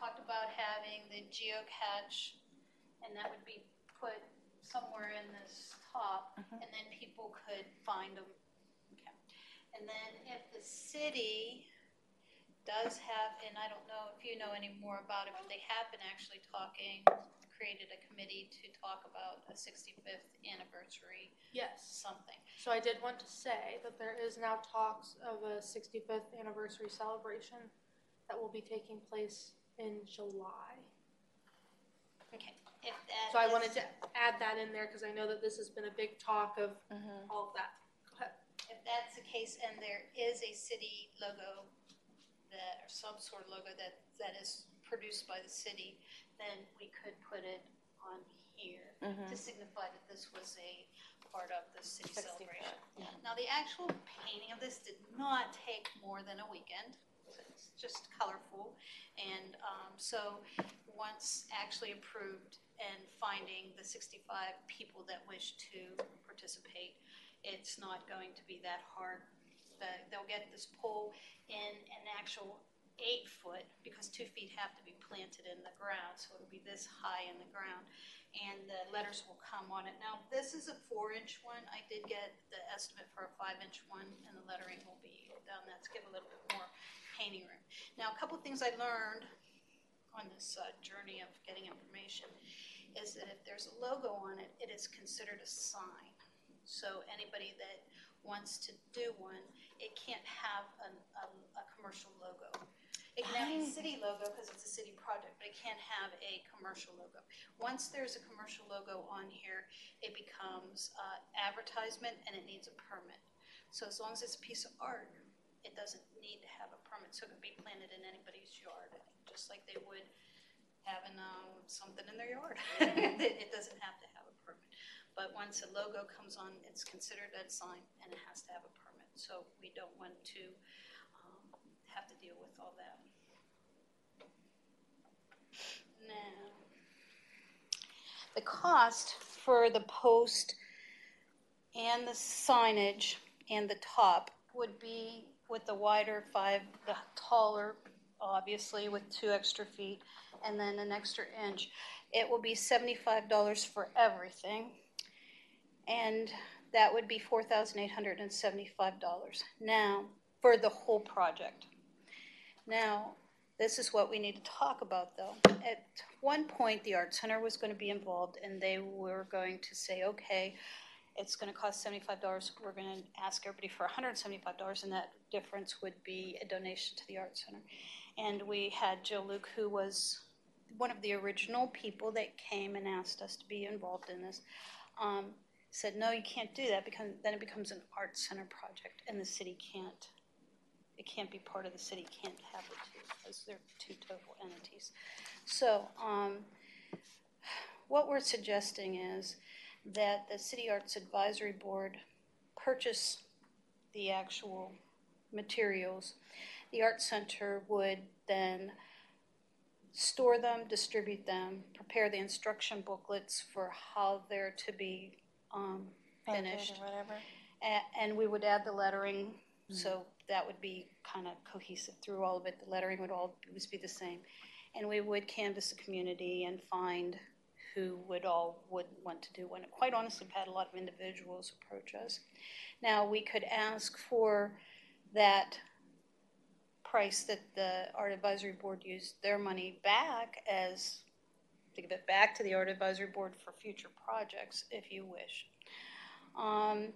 Speaker 3: Talked about having the geocache, and that would be put somewhere in this top, mm-hmm. and then people could find them. Okay. And then if the city does have, and I don't know if you know any more about it, but they have been actually talking, created a committee to talk about a 65th anniversary
Speaker 1: Yes.
Speaker 3: something.
Speaker 1: So I did want to say that there is now talks of a 65th anniversary celebration that will be taking place in July.
Speaker 3: Okay. If that
Speaker 1: So I
Speaker 3: is-
Speaker 1: wanted to add that in there because I know that this has been a big talk of
Speaker 4: Mm-hmm.
Speaker 1: all of that.
Speaker 3: If that's the case, and there is a city logo that, or some sort of logo that, that is produced by the city, then we could put it on here to signify that this was a part of the city celebration. Now, the actual painting of this did not take more than a weekend. Just colorful. And um, so, once actually approved and finding the 65 people that wish to participate, it's not going to be that hard. The- They'll get this pole in an actual eight foot, because two feet have to be planted in the ground, so it'll be this high in the ground. And the letters will come on it. Now, this is a four inch one. I did get the estimate for a five inch one, and the lettering will be done. That's give a little bit more painting room. Now, a couple things I learned on this uh, journey of getting information is that if there's a logo on it, it is considered a sign. So anybody that wants to do one, it can't have an, a, a commercial logo. It can have a city logo because it's a city project, but it can't have a commercial logo. Once there's a commercial logo on here, it becomes uh, advertisement and it needs a permit. So as long as it's a piece of art, it doesn't need to have a so it can be planted in anybody's yard, just like they would having um, something in their yard. it, doesn't have to have a permit. But once a logo comes on, it's considered a sign and it has to have a permit. So we don't want to um, have to deal with all that. Now, the cost for the post and the signage and the top would be with the wider five, the taller, obviously, with two extra feet, and then an extra inch. It will be seventy-five dollars for everything, and that would be four thousand eight hundred and seventy-five dollars. Now, for the whole project. Now, this is what we need to talk about, though. At one point, the Art Center was going to be involved, and they were going to say, okay, it's going to cost seventy-five dollars. We're going to ask everybody for hundred and that difference would be a donation to the Art Center. And we had Joe Luke, who was one of the original people that came and asked us to be involved in this. Um, said, no, you can't do that because then it becomes an Art Center project, and the city can't it can't be part of the city, can't have the two, because they're two total entities. So, um, what we're suggesting is that the City Arts Advisory Board purchase the actual materials. The Art Center would then store them, distribute them, prepare the instruction booklets for how they're to be, um,
Speaker 4: Painted
Speaker 3: finished.
Speaker 4: Or whatever.
Speaker 3: A- And we would add the lettering, so that would be kind of cohesive through all of it. The lettering would always be the same. And we would canvass the community and find who would all would want to do one. Quite honestly, we've had a lot of individuals approach us. Now, we could ask for that price that the Art Advisory Board used their money back as, to give it back to the Art Advisory Board for future projects, if you wish. Um,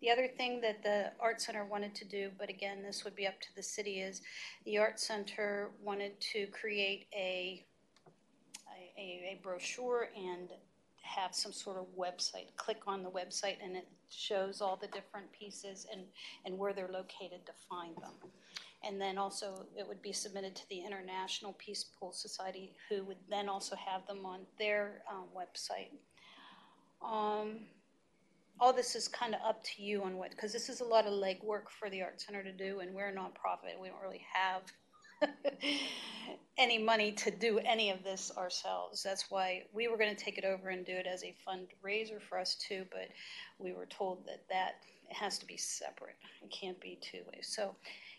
Speaker 3: the other thing that the Art Center wanted to do, but again, this would be up to the city, is the Art Center wanted to create a, a, a brochure and have some sort of website. Click on the website and it shows all the different pieces and, and where they're located to find them. And then also, it would be submitted to the International Peace Pole Society, who would then also have them on their um, website. Um, all this is kind of up to you on what, because this is a lot of legwork for the Art Center to do, and we're a nonprofit. We don't really have any money to do any of this ourselves. That's why we were going to take it over and do it as a fundraiser for us too, but we were told that that has to be separate. It can't be two ways. So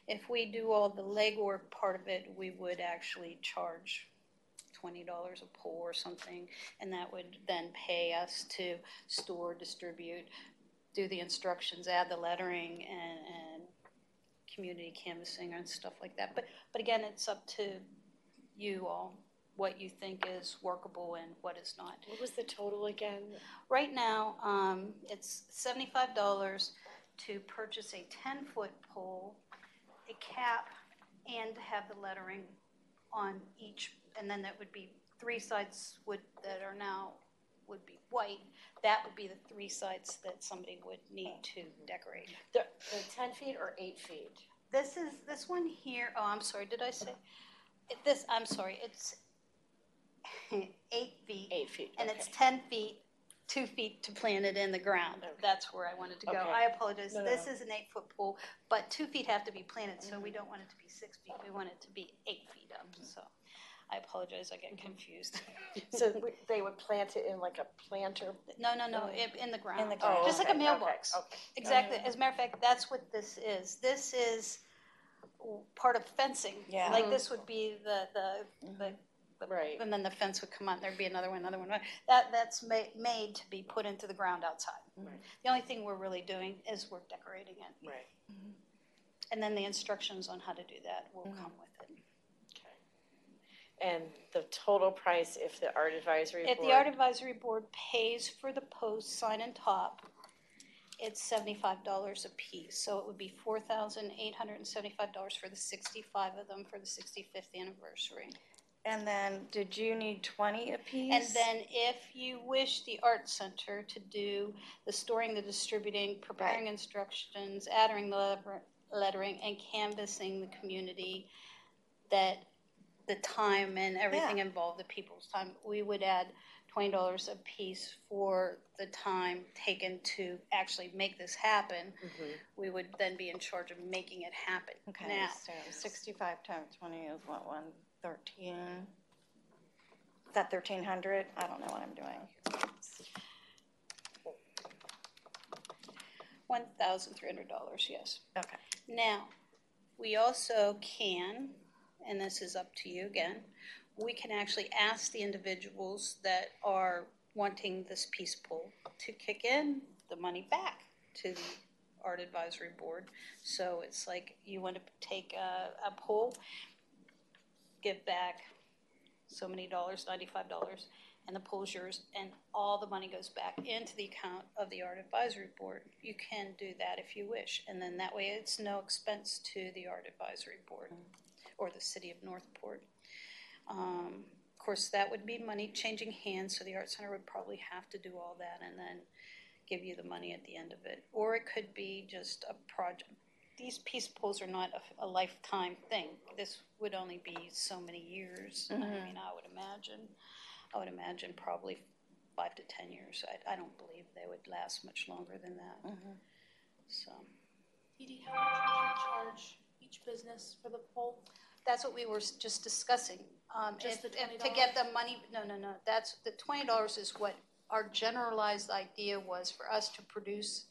Speaker 3: if we do all the legwork part of it, we would actually charge twenty dollars a pull or something, and that would then pay us to store, distribute, do the instructions, add the lettering, and, and community canvassing and stuff like that. But but again, it's up to you all what you think is workable and what is not.
Speaker 2: What was the total again?
Speaker 3: Right now, um, it's seventy-five dollars to purchase a ten-foot pole, a cap, and to have the lettering on each, and then that would be three sides would, that are now, would be white. That would be the three sides that somebody would need to decorate.
Speaker 2: The, the ten feet or eight feet?
Speaker 3: This is, this one here, oh, I'm sorry, did I say? This, I'm sorry, it's eight feet.
Speaker 2: Eight feet,
Speaker 3: And
Speaker 2: okay.
Speaker 3: it's ten feet, two feet to plant it in the ground.
Speaker 2: Okay.
Speaker 3: That's where I wanted to go.
Speaker 2: Okay.
Speaker 3: I apologize.
Speaker 2: No,
Speaker 3: This
Speaker 2: no.
Speaker 3: is an eight-foot pool, but two feet have to be planted, so we mm-hmm. don't want it to be six feet. We want it to be eight feet up, mm-hmm. so I apologize, I get mm-hmm. confused.
Speaker 2: So w- they would plant it in like a planter?
Speaker 3: No, no, no, oh. in, in the ground.
Speaker 4: In the ground.
Speaker 3: Just like a
Speaker 2: okay,
Speaker 3: mailbox.
Speaker 2: okay, okay.
Speaker 3: Exactly. As a matter of fact, that's what this is. This is part of fencing.
Speaker 4: Yeah.
Speaker 3: Like this would be the, the, the. The-
Speaker 2: Right.
Speaker 3: And then the fence would come on, there'd be another one, another one. That, that's ma- made to be put into the ground outside.
Speaker 2: Right.
Speaker 3: The only thing we're really doing is we're decorating it.
Speaker 2: Right, mm-hmm.
Speaker 3: And then the instructions on how to do that will mm-hmm. come with it.
Speaker 2: okay. And the total price if the art advisory board?
Speaker 3: If the art advisory board pays for the post, sign and top, it's seventy-five dollars a piece. So it would be four thousand eight hundred and seventy-five dollars for the sixty-five of them for the sixty-fifth anniversary.
Speaker 4: And then, did you need twenty apiece?
Speaker 3: And then if you wish the art center to do the storing, the distributing, preparing instructions, adding the letter- lettering, and canvassing the community, that the time and everything involved, the people's time, we would add twenty dollars a piece for the time taken to actually make this happen.
Speaker 2: Mhm.
Speaker 3: We would then be in charge of making it happen.
Speaker 4: Okay,
Speaker 3: Now,
Speaker 4: so sixty-five times twenty is what, one thirteen? Is that thirteen hundred? I don't know what I'm doing.
Speaker 3: One thousand three hundred dollars, yes.
Speaker 4: Okay.
Speaker 3: Now, we also can, and this is up to you again, we can actually ask the individuals that are wanting this peace pole to kick in the money back to the art advisory board. So it's like you want to take a, a pool, give back so many dollars, ninety-five dollars, and the pool's yours, and all the money goes back into the account of the art advisory board. You can do that if you wish, and then that way it's no expense to the art advisory board or the city of North Port. Um, of course, that would be money changing hands, so the art center would probably have to do all that and then give you the money at the end of it. Or it could be just a project. These peace poles are not a, a lifetime thing. This would only be so many years. I mean, I would imagine. I would imagine probably five to ten years. I, I don't believe they would last much longer than that. So
Speaker 1: Edie, how much would you charge each business for the pole?
Speaker 3: that's what we were just discussing. Um,
Speaker 1: Just
Speaker 3: if,
Speaker 1: the
Speaker 3: if to get the money, no, no, no, that's, the twenty dollars is what our generalized idea was for us to produce,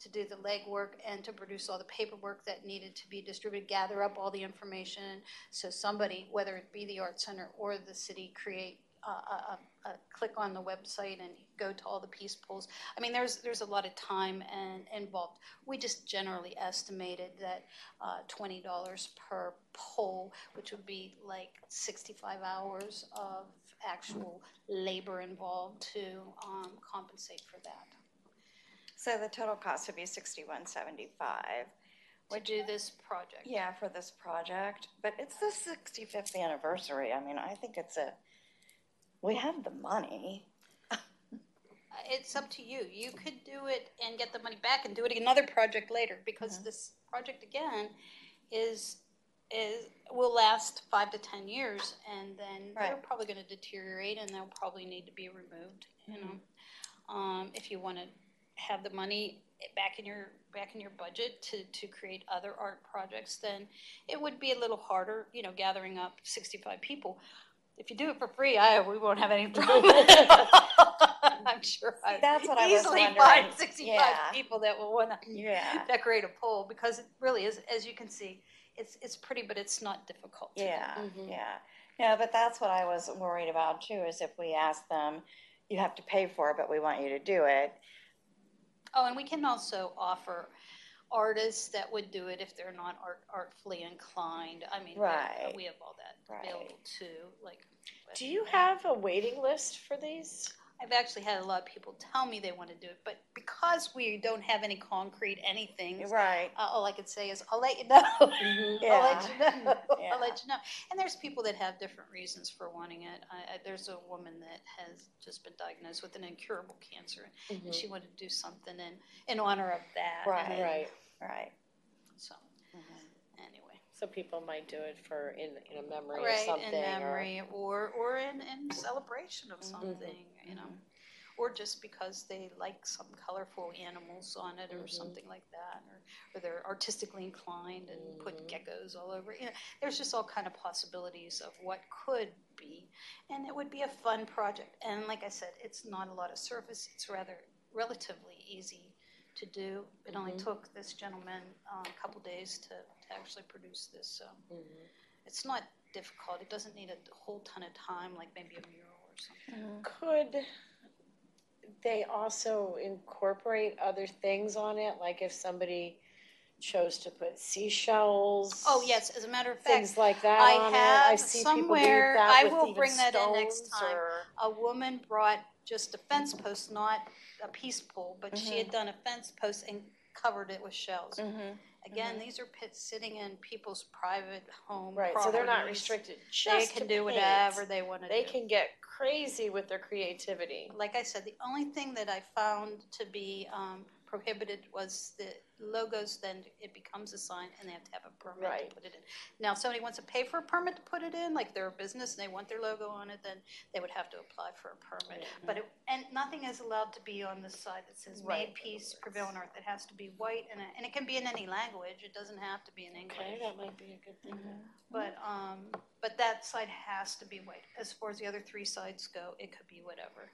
Speaker 3: to do the legwork and to produce all the paperwork that needed to be distributed, gather up all the information. So somebody, whether it be the art center or the city, create a, a, a, click on the website and go to all the peace poles. I mean, there's, there's a lot of time and involved. We just generally estimated that uh, twenty dollars per pole, which would be like sixty-five hours of actual labor involved to um, compensate for that.
Speaker 4: So the total cost would be sixty-one seventy-five.
Speaker 3: To do this project.
Speaker 4: Yeah, for this project, but it's the sixty-fifth anniversary. I mean, I think it's a, we have the money.
Speaker 3: It's up to you. You could do it and get the money back and do it another project later, because this project again is, is, will last five to ten years, and then they're
Speaker 4: Right.
Speaker 3: probably gonna deteriorate, and they'll probably need to be removed, you know? Um, if you wanna have the money back in your, back in your budget to, to create other art projects, then it would be a little harder, you know, gathering up sixty-five people. If you do it for free, I, we won't have any problem. I'm sure I
Speaker 4: that's what I was
Speaker 3: easily
Speaker 4: wondering.
Speaker 3: find sixty-five
Speaker 4: Yeah.
Speaker 3: people that will wanna
Speaker 4: Yeah.
Speaker 3: decorate a pole, because it really is, as you can see, it's, it's pretty, but it's not difficult to do.
Speaker 4: Yeah,
Speaker 2: Mhm.
Speaker 4: yeah. Yeah, but that's what I was worried about too, is if we ask them, you have to pay for it, but we want you to do it.
Speaker 3: Oh, and we can also offer artists that would do it if they're not art, artfully inclined. I mean, we-
Speaker 4: Right.
Speaker 3: we have all that
Speaker 4: Right.
Speaker 3: available too, like.
Speaker 2: Do you have a waiting list for these?
Speaker 3: I've actually had a lot of people tell me they want to do it, but because we don't have any concrete anything,
Speaker 4: Right.
Speaker 3: uh, all I can say is, I'll let you know. I'll let you
Speaker 4: Yeah.
Speaker 3: know.
Speaker 4: Yeah.
Speaker 3: I'll let you know. And there's people that have different reasons for wanting it. I, I, there's a woman that has just been diagnosed with an incurable cancer, and she wanted to do something in, in honor of that.
Speaker 4: Right.
Speaker 2: Right,
Speaker 4: Right.
Speaker 3: So,
Speaker 2: people might do it for, in, in a memory or
Speaker 3: Right,
Speaker 2: something,
Speaker 3: in
Speaker 2: or,
Speaker 3: memory, or, or in, in celebration of something, you know. Or just because they like some colorful animals on it or
Speaker 2: Mhm.
Speaker 3: something like that, or, or they're artistically inclined and put geckos all over. You know, there's just all kind of possibilities of what could be, and it would be a fun project. And like I said, it's not a lot of surface; it's rather relatively easy to do. It only took this gentleman uh, a couple days to actually produce this, so it's not difficult. It doesn't need a whole ton of time, like maybe a mural or something.
Speaker 2: Could they also incorporate other things on it, like if somebody chose to put seashells?
Speaker 3: Oh yes, as a matter of fact,
Speaker 2: Things like that
Speaker 3: I
Speaker 2: on it?
Speaker 3: have
Speaker 2: I see people do
Speaker 3: somewhere-
Speaker 2: that
Speaker 3: I will bring that in next time.
Speaker 2: or-
Speaker 3: a woman brought just a fence post, not a peace pole, but she
Speaker 2: Mm-hmm.
Speaker 3: had done a fence post and covered it with shells.
Speaker 4: Mm-hmm.
Speaker 3: Again, these are pits sitting in people's private home
Speaker 2: Right, so they're not
Speaker 3: properties.
Speaker 2: restricted
Speaker 3: They
Speaker 2: just to
Speaker 3: can do
Speaker 2: paint.
Speaker 3: whatever they want to do.
Speaker 2: They can get crazy with their creativity.
Speaker 3: like I said, the only thing that I found to be um, prohibited was the logos, then it becomes a sign and they have to have a permit
Speaker 2: Right.
Speaker 3: to put it in. Now, if somebody wants to pay for a permit to put it in, like they're a business and they want their logo on it, then they would have to apply for a permit. But, it- and nothing is allowed to be on the side that says made
Speaker 2: Right.
Speaker 3: peace, prevail on earth. It has to be white and, it- and it can be in any language. It doesn't have to be in English.
Speaker 2: Okay, that might be a good thing.
Speaker 3: But, um, but that side has to be white. As far as the other three sides go, it could be whatever.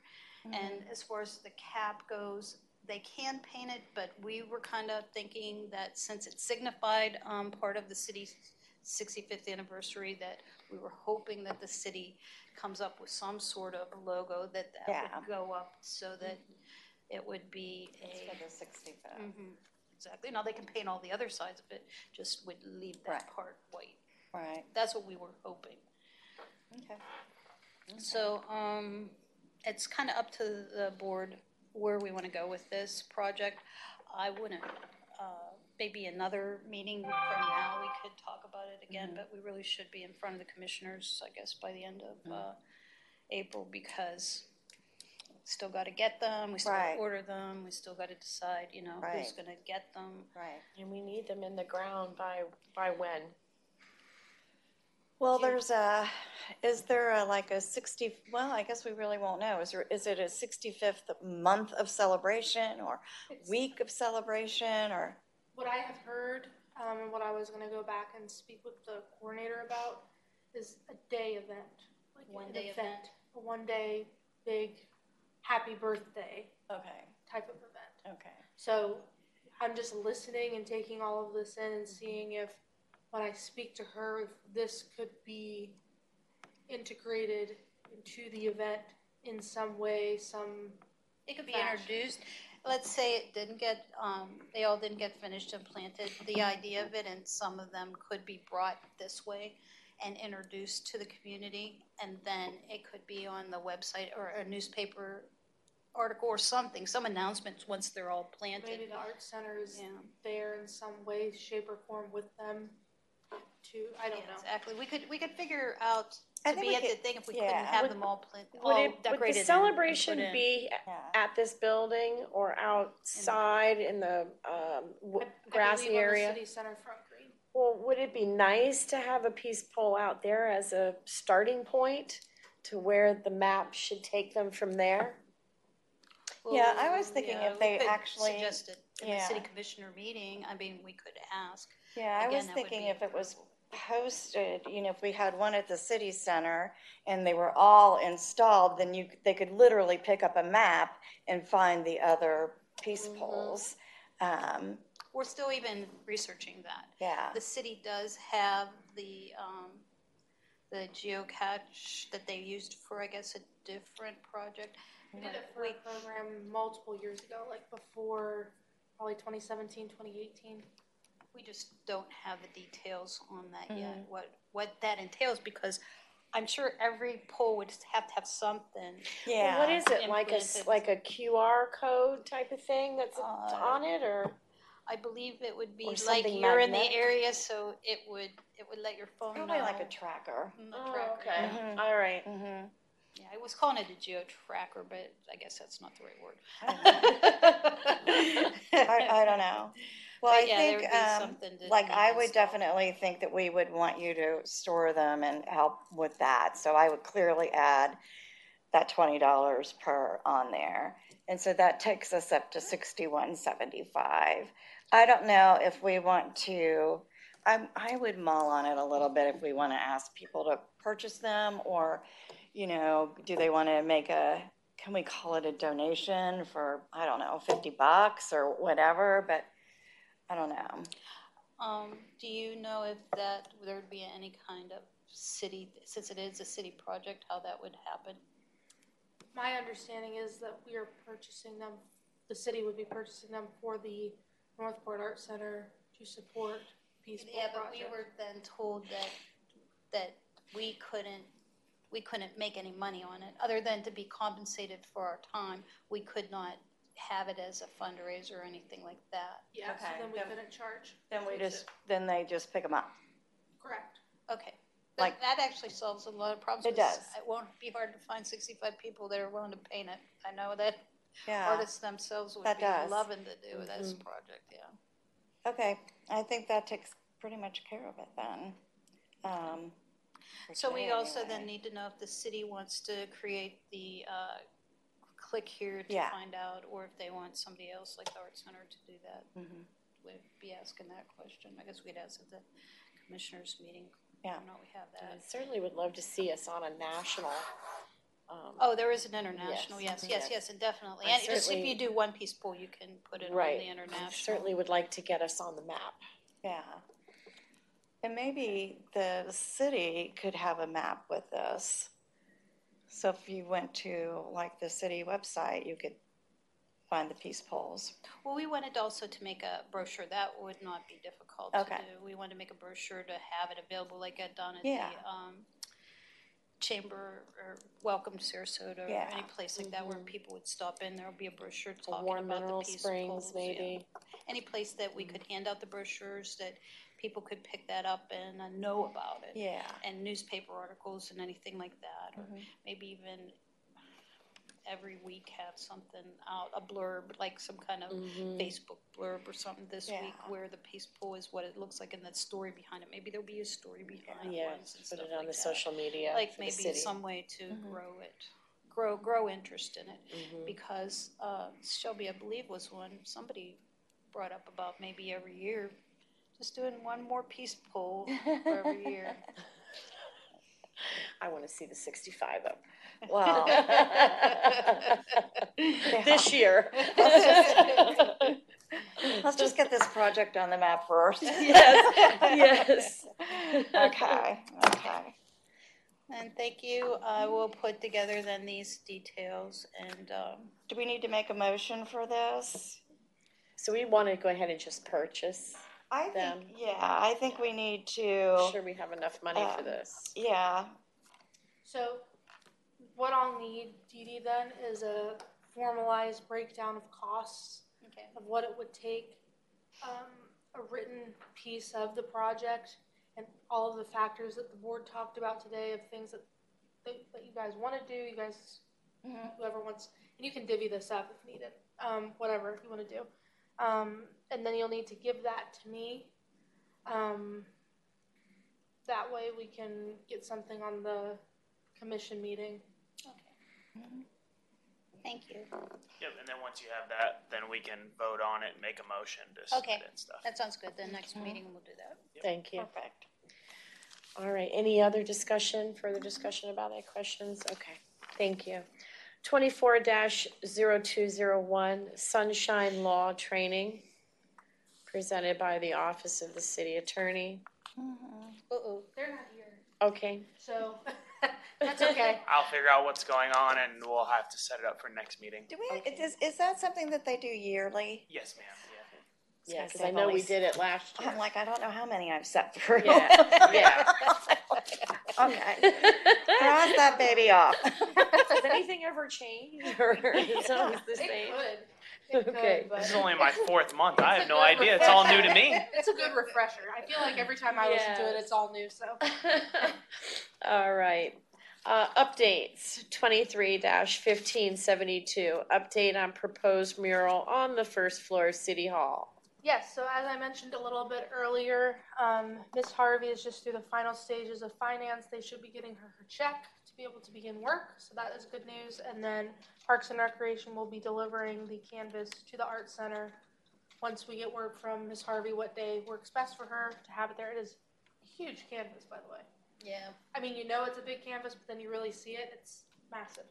Speaker 3: And as far as the cap goes, they can paint it, but we were kind of thinking that since it signified um, part of the city's 65th anniversary, that we were hoping that the city comes up with some sort of logo that that
Speaker 4: Yeah.
Speaker 3: would go up so that it would be
Speaker 4: It's
Speaker 3: a.
Speaker 4: for the sixty-fifth.
Speaker 3: Mhm, Exactly. Now, they can paint all the other sides of it, just would leave that
Speaker 4: Right.
Speaker 3: part white.
Speaker 4: Right,
Speaker 3: That's what we were hoping.
Speaker 4: okay.
Speaker 3: So, um, it's kind of up to the board where we want to go with this project. I wouldn't, uh, maybe another meeting from now, we could talk about it again, but we really should be in front of the commissioners, I guess, by the end of, uh, April, because we still got to get them, we still got
Speaker 4: Right.
Speaker 3: to order them, we still got to decide, you know, who's
Speaker 4: Right.
Speaker 3: going to get them.
Speaker 4: Right.
Speaker 2: And we need them in the ground by, by when?
Speaker 4: Well, there's a, is there a, like a sixty, well, I guess we really won't know. Is there, is it a sixty-fifth month of celebration or week of celebration or?
Speaker 1: What I have heard, um, and what I was gonna go back and speak with the coordinator about is a day event. like
Speaker 3: One day event.
Speaker 1: A one-day, big, happy birthday
Speaker 4: Okay,
Speaker 1: type of event.
Speaker 4: okay.
Speaker 1: So I'm just listening and taking all of this in and seeing if, when I speak to her, if this could be integrated into the event in some way, some,
Speaker 3: It could be
Speaker 1: Fashion.
Speaker 3: introduced, let's say it didn't get, um, they all didn't get finished and planted, the idea of it, and some of them could be brought this way and introduced to the community, and then it could be on the website or a newspaper article or something, some announcements once they're all planted.
Speaker 1: maybe the art center is
Speaker 3: Yeah.
Speaker 1: there in some way, shape or form with them to, I don't
Speaker 3: Yeah,
Speaker 1: know.
Speaker 3: Exactly, we could, we could figure out
Speaker 4: I
Speaker 3: to be
Speaker 4: we
Speaker 3: at the thing if we
Speaker 4: yeah.
Speaker 3: couldn't have
Speaker 2: Would-
Speaker 3: them all planted,
Speaker 2: Would
Speaker 3: all
Speaker 2: it, would the celebration
Speaker 3: in.
Speaker 2: be
Speaker 4: Yeah.
Speaker 2: at this building or outside in the, um, w-
Speaker 1: I- I
Speaker 2: grassy
Speaker 1: believe on the
Speaker 2: area?
Speaker 1: City center front green.
Speaker 2: Well, would it be nice to have a peace pole out there as a starting point to where the map should take them from there?
Speaker 4: Yeah, I was thinking
Speaker 3: yeah,
Speaker 4: if they actually-
Speaker 3: suggested it in the city commissioner meeting, I mean, we could ask.
Speaker 4: Yeah, I
Speaker 3: Again,
Speaker 4: was
Speaker 3: that would
Speaker 4: thinking
Speaker 3: be
Speaker 4: if it was posted, you know, if we had one at the city center and they were all installed, then you, they could literally pick up a map and find the other peace poles. Um,
Speaker 3: We're still even researching that.
Speaker 4: yeah,
Speaker 3: The city does have the, um, the geocache that they used for, I guess, a different project.
Speaker 1: We did it for a program multiple years ago, like before, probably 2017, 2018.
Speaker 3: We just don't have the details on that yet,
Speaker 4: Mm-hmm.
Speaker 3: what, what that entails, because I'm sure every pole would have to have something.
Speaker 4: yeah.
Speaker 2: Well, What is it, like a, s-
Speaker 3: Implanted.
Speaker 2: like a QR code type of thing that's
Speaker 3: Uh,
Speaker 2: on it, or?
Speaker 3: I believe it would be like you're in the area, so it would, it would let your phone know.
Speaker 4: Probably like a tracker.
Speaker 3: Mm, the
Speaker 2: Oh,
Speaker 3: tracker,
Speaker 2: okay,
Speaker 3: yeah.
Speaker 4: Mhm.
Speaker 2: all right.
Speaker 4: Mm-hmm.
Speaker 3: Yeah, I was calling it a geo tracker, but I guess that's not the right word.
Speaker 4: I, I don't know. Well,
Speaker 3: But
Speaker 4: I
Speaker 3: yeah, there
Speaker 4: think,
Speaker 3: would be
Speaker 4: um,
Speaker 3: something to
Speaker 4: like, I would
Speaker 3: installed.
Speaker 4: definitely think that we would want you to store them and help with that. So I would clearly add that twenty dollars per on there. And so that takes us up to sixty-one seventy-five. I don't know if we want to, I, I would mull on it a little bit if we want to ask people to purchase them or, you know, do they want to make a, can we call it a donation for, I don't know, fifty bucks or whatever, but I don't know.
Speaker 3: Um, do you know if that, there would be any kind of city, since it is a city project, how that would happen?
Speaker 1: My understanding is that we are purchasing them, the city would be purchasing them for the North Port Art Center to support Peace Pole
Speaker 3: Yeah, but we were then told that, that we couldn't, we couldn't make any money on it, other than to be compensated for our time. We could not have it as a fundraiser or anything like that.
Speaker 1: Yeah, so
Speaker 4: Okay,
Speaker 1: then we
Speaker 4: then-
Speaker 1: couldn't charge.
Speaker 4: Then we just,
Speaker 1: it.
Speaker 4: then they just pick them up.
Speaker 1: Correct.
Speaker 3: Okay.
Speaker 4: Like-
Speaker 3: That, that actually solves a lot of problems.
Speaker 4: It
Speaker 3: 'cause
Speaker 4: does.
Speaker 3: It won't be hard to find sixty-five people that are willing to paint it. I know that
Speaker 4: Yeah,
Speaker 3: artists themselves would
Speaker 4: that
Speaker 3: be
Speaker 4: does.
Speaker 3: loving to do this project, yeah.
Speaker 4: okay. I think that takes pretty much care of it then. Um, for
Speaker 3: So we
Speaker 4: today
Speaker 3: also
Speaker 4: anyway.
Speaker 3: then need to know if the city wants to create the, uh, click here to
Speaker 4: Yeah.
Speaker 3: find out, or if they want somebody else like the Art Center to do that.
Speaker 4: Mhm.
Speaker 3: We'd be asking that question. I guess we'd ask at the commissioners meeting.
Speaker 4: Yeah.
Speaker 3: I know we have
Speaker 2: I
Speaker 3: that.
Speaker 2: certainly would love to see us on a national um,
Speaker 3: Oh, there is an international,
Speaker 2: Yes,
Speaker 3: yes, yes,
Speaker 2: yes.
Speaker 3: yes, and definitely.
Speaker 2: I
Speaker 3: And just if
Speaker 2: certainly-
Speaker 3: you do one peace pole, you can put it on
Speaker 2: Right.
Speaker 3: the international.
Speaker 2: certainly would like to get us on the map.
Speaker 4: Yeah. And maybe the city could have a map with this. So if you went to like the city website, you could find the peace poles.
Speaker 3: Well, we wanted also to make a brochure, that would not be difficult to
Speaker 4: Okay.
Speaker 3: do. We wanted to make a brochure to have it available like at done at
Speaker 4: Yeah.
Speaker 3: the, um, Chamber or Welcome to Sarasota or
Speaker 4: Yeah.
Speaker 3: any place like that where people would stop in, there would be a brochure talking
Speaker 2: Warm
Speaker 3: about
Speaker 2: Mineral
Speaker 3: the peace
Speaker 2: Springs,
Speaker 3: poles, yeah.
Speaker 2: maybe.
Speaker 3: Any place that we could hand out the brochures, that people could pick that up and uh, know about it.
Speaker 4: Yeah.
Speaker 3: And newspaper articles and anything like that, or
Speaker 4: Mhm.
Speaker 3: maybe even every week have something out, a blurb, like some kind of
Speaker 2: Mhm.
Speaker 3: Facebook blurb or something this
Speaker 4: Yeah.
Speaker 3: week where the peace pole is what it looks like and the story behind it. Maybe there'll be a story behind
Speaker 2: Yeah,
Speaker 3: ones and
Speaker 2: put it on
Speaker 3: like
Speaker 2: the
Speaker 3: that.
Speaker 2: social media
Speaker 3: Like maybe some way to
Speaker 4: Mhm.
Speaker 3: grow it, grow, grow interest in it.
Speaker 2: Mhm.
Speaker 3: Because, uh, Shelby, I believe was one, somebody brought up about maybe every year, just doing one more peace pole for every year.
Speaker 2: I want to see the 65 up.
Speaker 4: Wow.
Speaker 2: This year.
Speaker 4: Let's just get this project on the map first.
Speaker 2: Yes, yes.
Speaker 4: Okay, okay.
Speaker 3: And thank you. I will put together then these details and, um,
Speaker 4: Do we need to make a motion for this?
Speaker 2: So we want to go ahead and just purchase.
Speaker 4: I
Speaker 2: Them.
Speaker 4: think, yeah, I think we need to, make
Speaker 2: Sure we have enough money for
Speaker 4: Um,
Speaker 2: this.
Speaker 4: yeah,
Speaker 1: So what I'll need, Dee Dee, then, is a formalized breakdown of costs
Speaker 3: okay.
Speaker 1: of what it would take, um, a written piece of the project, and all of the factors that the board talked about today of things that, that, that you guys want to do, you guys,
Speaker 4: Mhm.
Speaker 1: whoever wants, and you can divvy this up if needed, um, whatever you want to do. Um, and then you'll need to give that to me. Um, that way we can get something on the commission meeting. Okay.
Speaker 3: Thank you.
Speaker 5: Yep, and then once you have that, then we can vote on it and make a motion to submit
Speaker 3: Okay.
Speaker 5: it and stuff.
Speaker 3: That sounds good. The next meeting we'll do that.
Speaker 2: Thank you.
Speaker 4: perfect.
Speaker 2: All right, any other discussion, further discussion about that questions? Okay, thank you. Twenty-four 201 Sunshine Law Training, presented by the Office of the City Attorney. Mm-hmm.
Speaker 3: Uh-oh.
Speaker 1: They're not here,
Speaker 2: Okay,
Speaker 1: so that's okay.
Speaker 5: I'll figure out what's going on and we'll have to set it up for next meeting.
Speaker 4: Do we, is, is that something that they do yearly?
Speaker 5: Yes, ma'am, yeah.
Speaker 2: yeah, because
Speaker 4: I've
Speaker 2: know
Speaker 4: only
Speaker 2: we
Speaker 4: s-
Speaker 2: did it last year.
Speaker 4: I'm like, I don't know how many I've set through.
Speaker 2: Yeah, yeah.
Speaker 4: Okay, cross that baby off.
Speaker 2: Has anything ever change? or is it always the
Speaker 1: It
Speaker 2: same?
Speaker 1: could. It
Speaker 2: Okay.
Speaker 1: could, but
Speaker 5: This is only my fourth month. I have no
Speaker 1: good
Speaker 5: idea. It's all new to me.
Speaker 1: It's a good refresher. I feel like every time I listen to it, it's all new. So
Speaker 2: All right. Uh, updates, twenty-three fifteen seventy-two, update on proposed mural on the first floor of City Hall.
Speaker 1: yes. So as I mentioned a little bit earlier, um, Miss Harvey is just through the final stages of finance. They should be getting her her check to be able to begin work. So that is good news. And then Parks and Recreation will be delivering the canvas to the Art Center once we get word from Miss Harvey what day works best for her to have it there. It is a huge canvas, by the way.
Speaker 3: Yeah.
Speaker 1: I mean, you know it's a big canvas, but then you really see it. It's massive.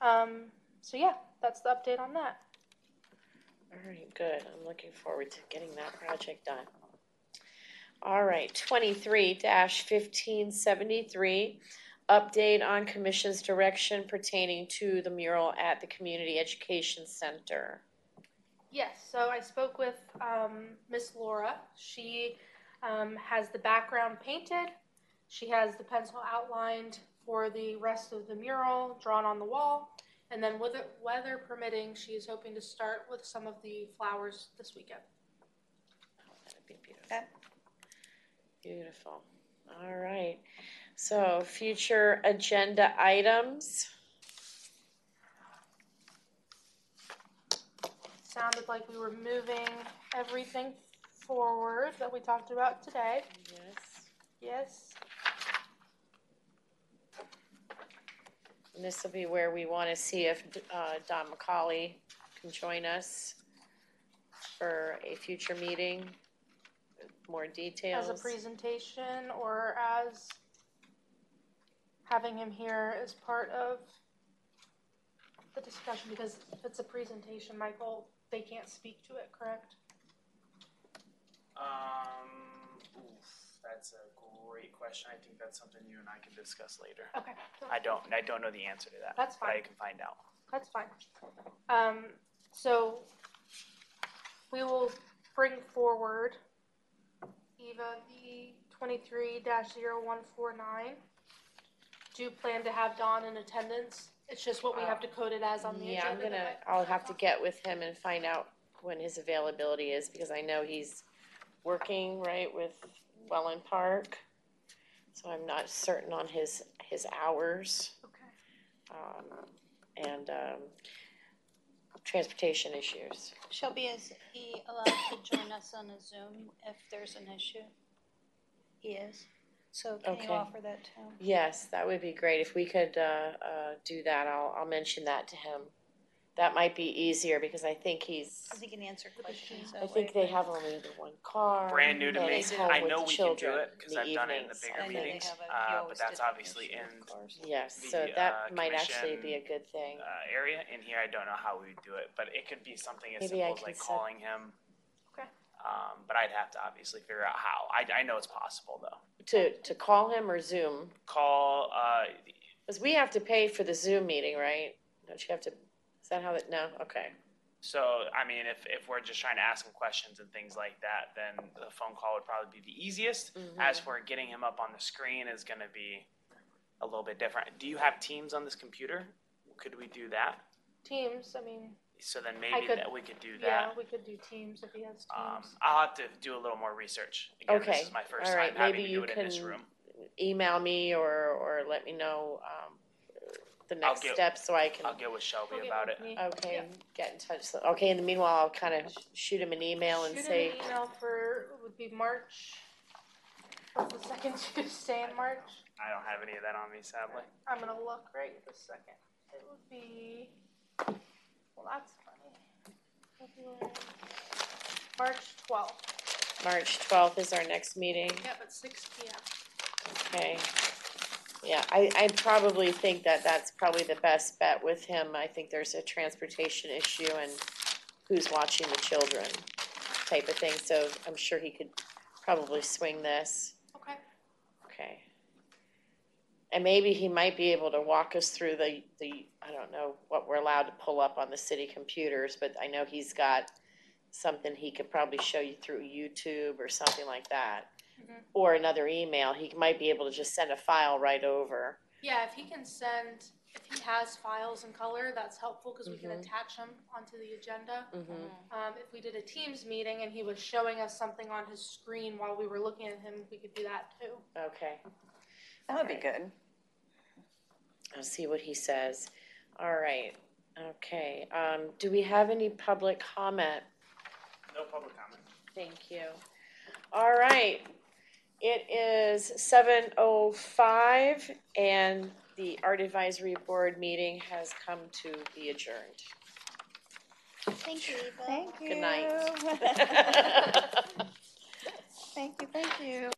Speaker 1: Um, so yeah, that's the update on that.
Speaker 2: All right, good. I'm looking forward to getting that project done. All right, twenty-three fifteen seventy-three, update on commission's direction pertaining to the mural at the Community Education Center.
Speaker 1: Yes, so I spoke with um, Miss Laura. She um, has the background painted. She has the pencil outlined for the rest of the mural drawn on the wall. And then, with it, weather permitting, she is hoping to start with some of the flowers this weekend.
Speaker 2: Oh, that'd be beautiful.
Speaker 4: Okay.
Speaker 2: Beautiful. All right. So, future agenda items.
Speaker 1: Sounded like we were moving everything forward that we talked about today.
Speaker 2: Yes.
Speaker 1: Yes.
Speaker 2: And this will be where we want to see if uh, Don McCauley can join us for a future meeting. More details.
Speaker 1: As a presentation or as having him here as part of the discussion, because if it's a presentation, Michael, they can't speak to it, correct?
Speaker 5: Um, oof, that's a great question. I think that's something you and I can discuss later.
Speaker 1: Okay.
Speaker 5: I don't, I don't know the answer to that.
Speaker 1: That's
Speaker 5: fine. I can find out.
Speaker 1: That's fine. Um, so we will bring forward Eva, the twenty-three 149 Do you plan to have Don in attendance? It's just what we have to code it as on the
Speaker 2: Yeah, I'm
Speaker 1: agenda.
Speaker 2: gonna,
Speaker 1: that I-
Speaker 2: I'll have to get with him and find out when his availability is, because I know he's working, right, with Wellen Park. So I'm not certain on his, his hours,
Speaker 1: Okay.
Speaker 2: um, and, um, transportation issues.
Speaker 3: Shelby, is he allowed to join us on a Zoom if there's an issue? He is. So can
Speaker 2: Okay.
Speaker 3: you offer that to him?
Speaker 2: Yes, that would be great. If we could, uh, uh, do that, I'll, I'll mention that to him. That might be easier, because I think he's,
Speaker 3: Because he can answer questions
Speaker 2: I
Speaker 3: that
Speaker 2: think
Speaker 3: way.
Speaker 2: they have only the one car.
Speaker 5: Brand new to
Speaker 2: and
Speaker 5: me.
Speaker 2: he's home
Speaker 5: I
Speaker 2: with
Speaker 5: know we can do
Speaker 2: children
Speaker 5: it because
Speaker 2: in
Speaker 5: I've done it in the
Speaker 2: evenings.
Speaker 5: bigger
Speaker 3: I know they
Speaker 5: meetings.
Speaker 3: have a- you
Speaker 5: Uh,
Speaker 3: always
Speaker 5: but that's
Speaker 3: did an
Speaker 5: obviously
Speaker 3: issue
Speaker 5: in
Speaker 3: with cars.
Speaker 2: Yes,
Speaker 5: the,
Speaker 2: so
Speaker 5: uh,
Speaker 2: that might actually be a
Speaker 5: commission,
Speaker 2: good thing.
Speaker 5: uh, area. In here, I don't know how we would do it, but it could be something as
Speaker 2: Maybe I
Speaker 5: simple as
Speaker 2: can
Speaker 5: like
Speaker 2: set-
Speaker 5: calling him.
Speaker 1: Okay.
Speaker 5: Um, but I'd have to obviously figure out how. I, I know it's possible though.
Speaker 2: To, to call him or Zoom?
Speaker 5: Call, uh,
Speaker 2: Because we have to pay for the Zoom meeting, right? Don't you have to, is that how it, no, okay.
Speaker 5: So, I mean, if, if we're just trying to ask him questions and things like that, then the phone call would probably be the easiest.
Speaker 2: Mm-hmm.
Speaker 5: As for getting him up on the screen is gonna be a little bit different. Do you have Teams on this computer? Could we do that?
Speaker 1: Teams, I mean,
Speaker 5: So then maybe
Speaker 1: could-
Speaker 5: that we could do that.
Speaker 1: yeah,
Speaker 5: that.
Speaker 1: we could do teams if he has
Speaker 5: Um,
Speaker 1: teams.
Speaker 5: I'll have to do a little more research. Again,
Speaker 2: Okay,
Speaker 5: this is my first
Speaker 2: all right,
Speaker 5: time having
Speaker 2: maybe
Speaker 5: to do
Speaker 2: you
Speaker 5: it in this
Speaker 2: can-
Speaker 5: room.
Speaker 2: Email me or, or let me know, um, the next
Speaker 5: get-
Speaker 2: steps so I can,
Speaker 5: I'll get with Shelby
Speaker 1: He'll get
Speaker 5: about
Speaker 1: with
Speaker 5: it.
Speaker 1: me.
Speaker 2: okay,
Speaker 1: Yeah.
Speaker 2: get in touch. So- Okay, in the meanwhile, I'll kind of shoot him an email and
Speaker 1: Shoot
Speaker 2: say,
Speaker 1: him an email for, would be March, what's the second Tuesday in March?
Speaker 5: I don't have any of that on me, sadly.
Speaker 1: I'm gonna look right this second. It would be, well, that's funny. March twelfth,
Speaker 2: March twelfth is our next meeting.
Speaker 1: yep, at six P M.
Speaker 2: Okay. Yeah, I, I probably think that that's probably the best bet with him. I think there's a transportation issue and who's watching the children type of thing, so I'm sure he could probably swing this.
Speaker 1: Okay,
Speaker 2: Okay. And maybe he might be able to walk us through the, the, I don't know what we're allowed to pull up on the city computers, but I know he's got something he could probably show you through YouTube or something like that.
Speaker 1: Mhm.
Speaker 2: Or another email, he might be able to just send a file right over.
Speaker 1: yeah, if he can send, if he has files in color, that's helpful, cause we can
Speaker 2: Mhm.
Speaker 1: attach them onto the agenda.
Speaker 2: Mm-hmm.
Speaker 1: Um, if we did a Teams meeting and he was showing us something on his screen while we were looking at him, we could do that too.
Speaker 2: Okay,
Speaker 4: That would be good.
Speaker 2: I'll see what he says. All right, okay, um, do we have any public comment?
Speaker 5: No public comment.
Speaker 2: Thank you. All right. It is seven oh five and the Art Advisory Board meeting has come to be adjourned.
Speaker 3: Thank you, Eva.
Speaker 4: Thank you.
Speaker 2: Good night.
Speaker 4: Thank you, thank you.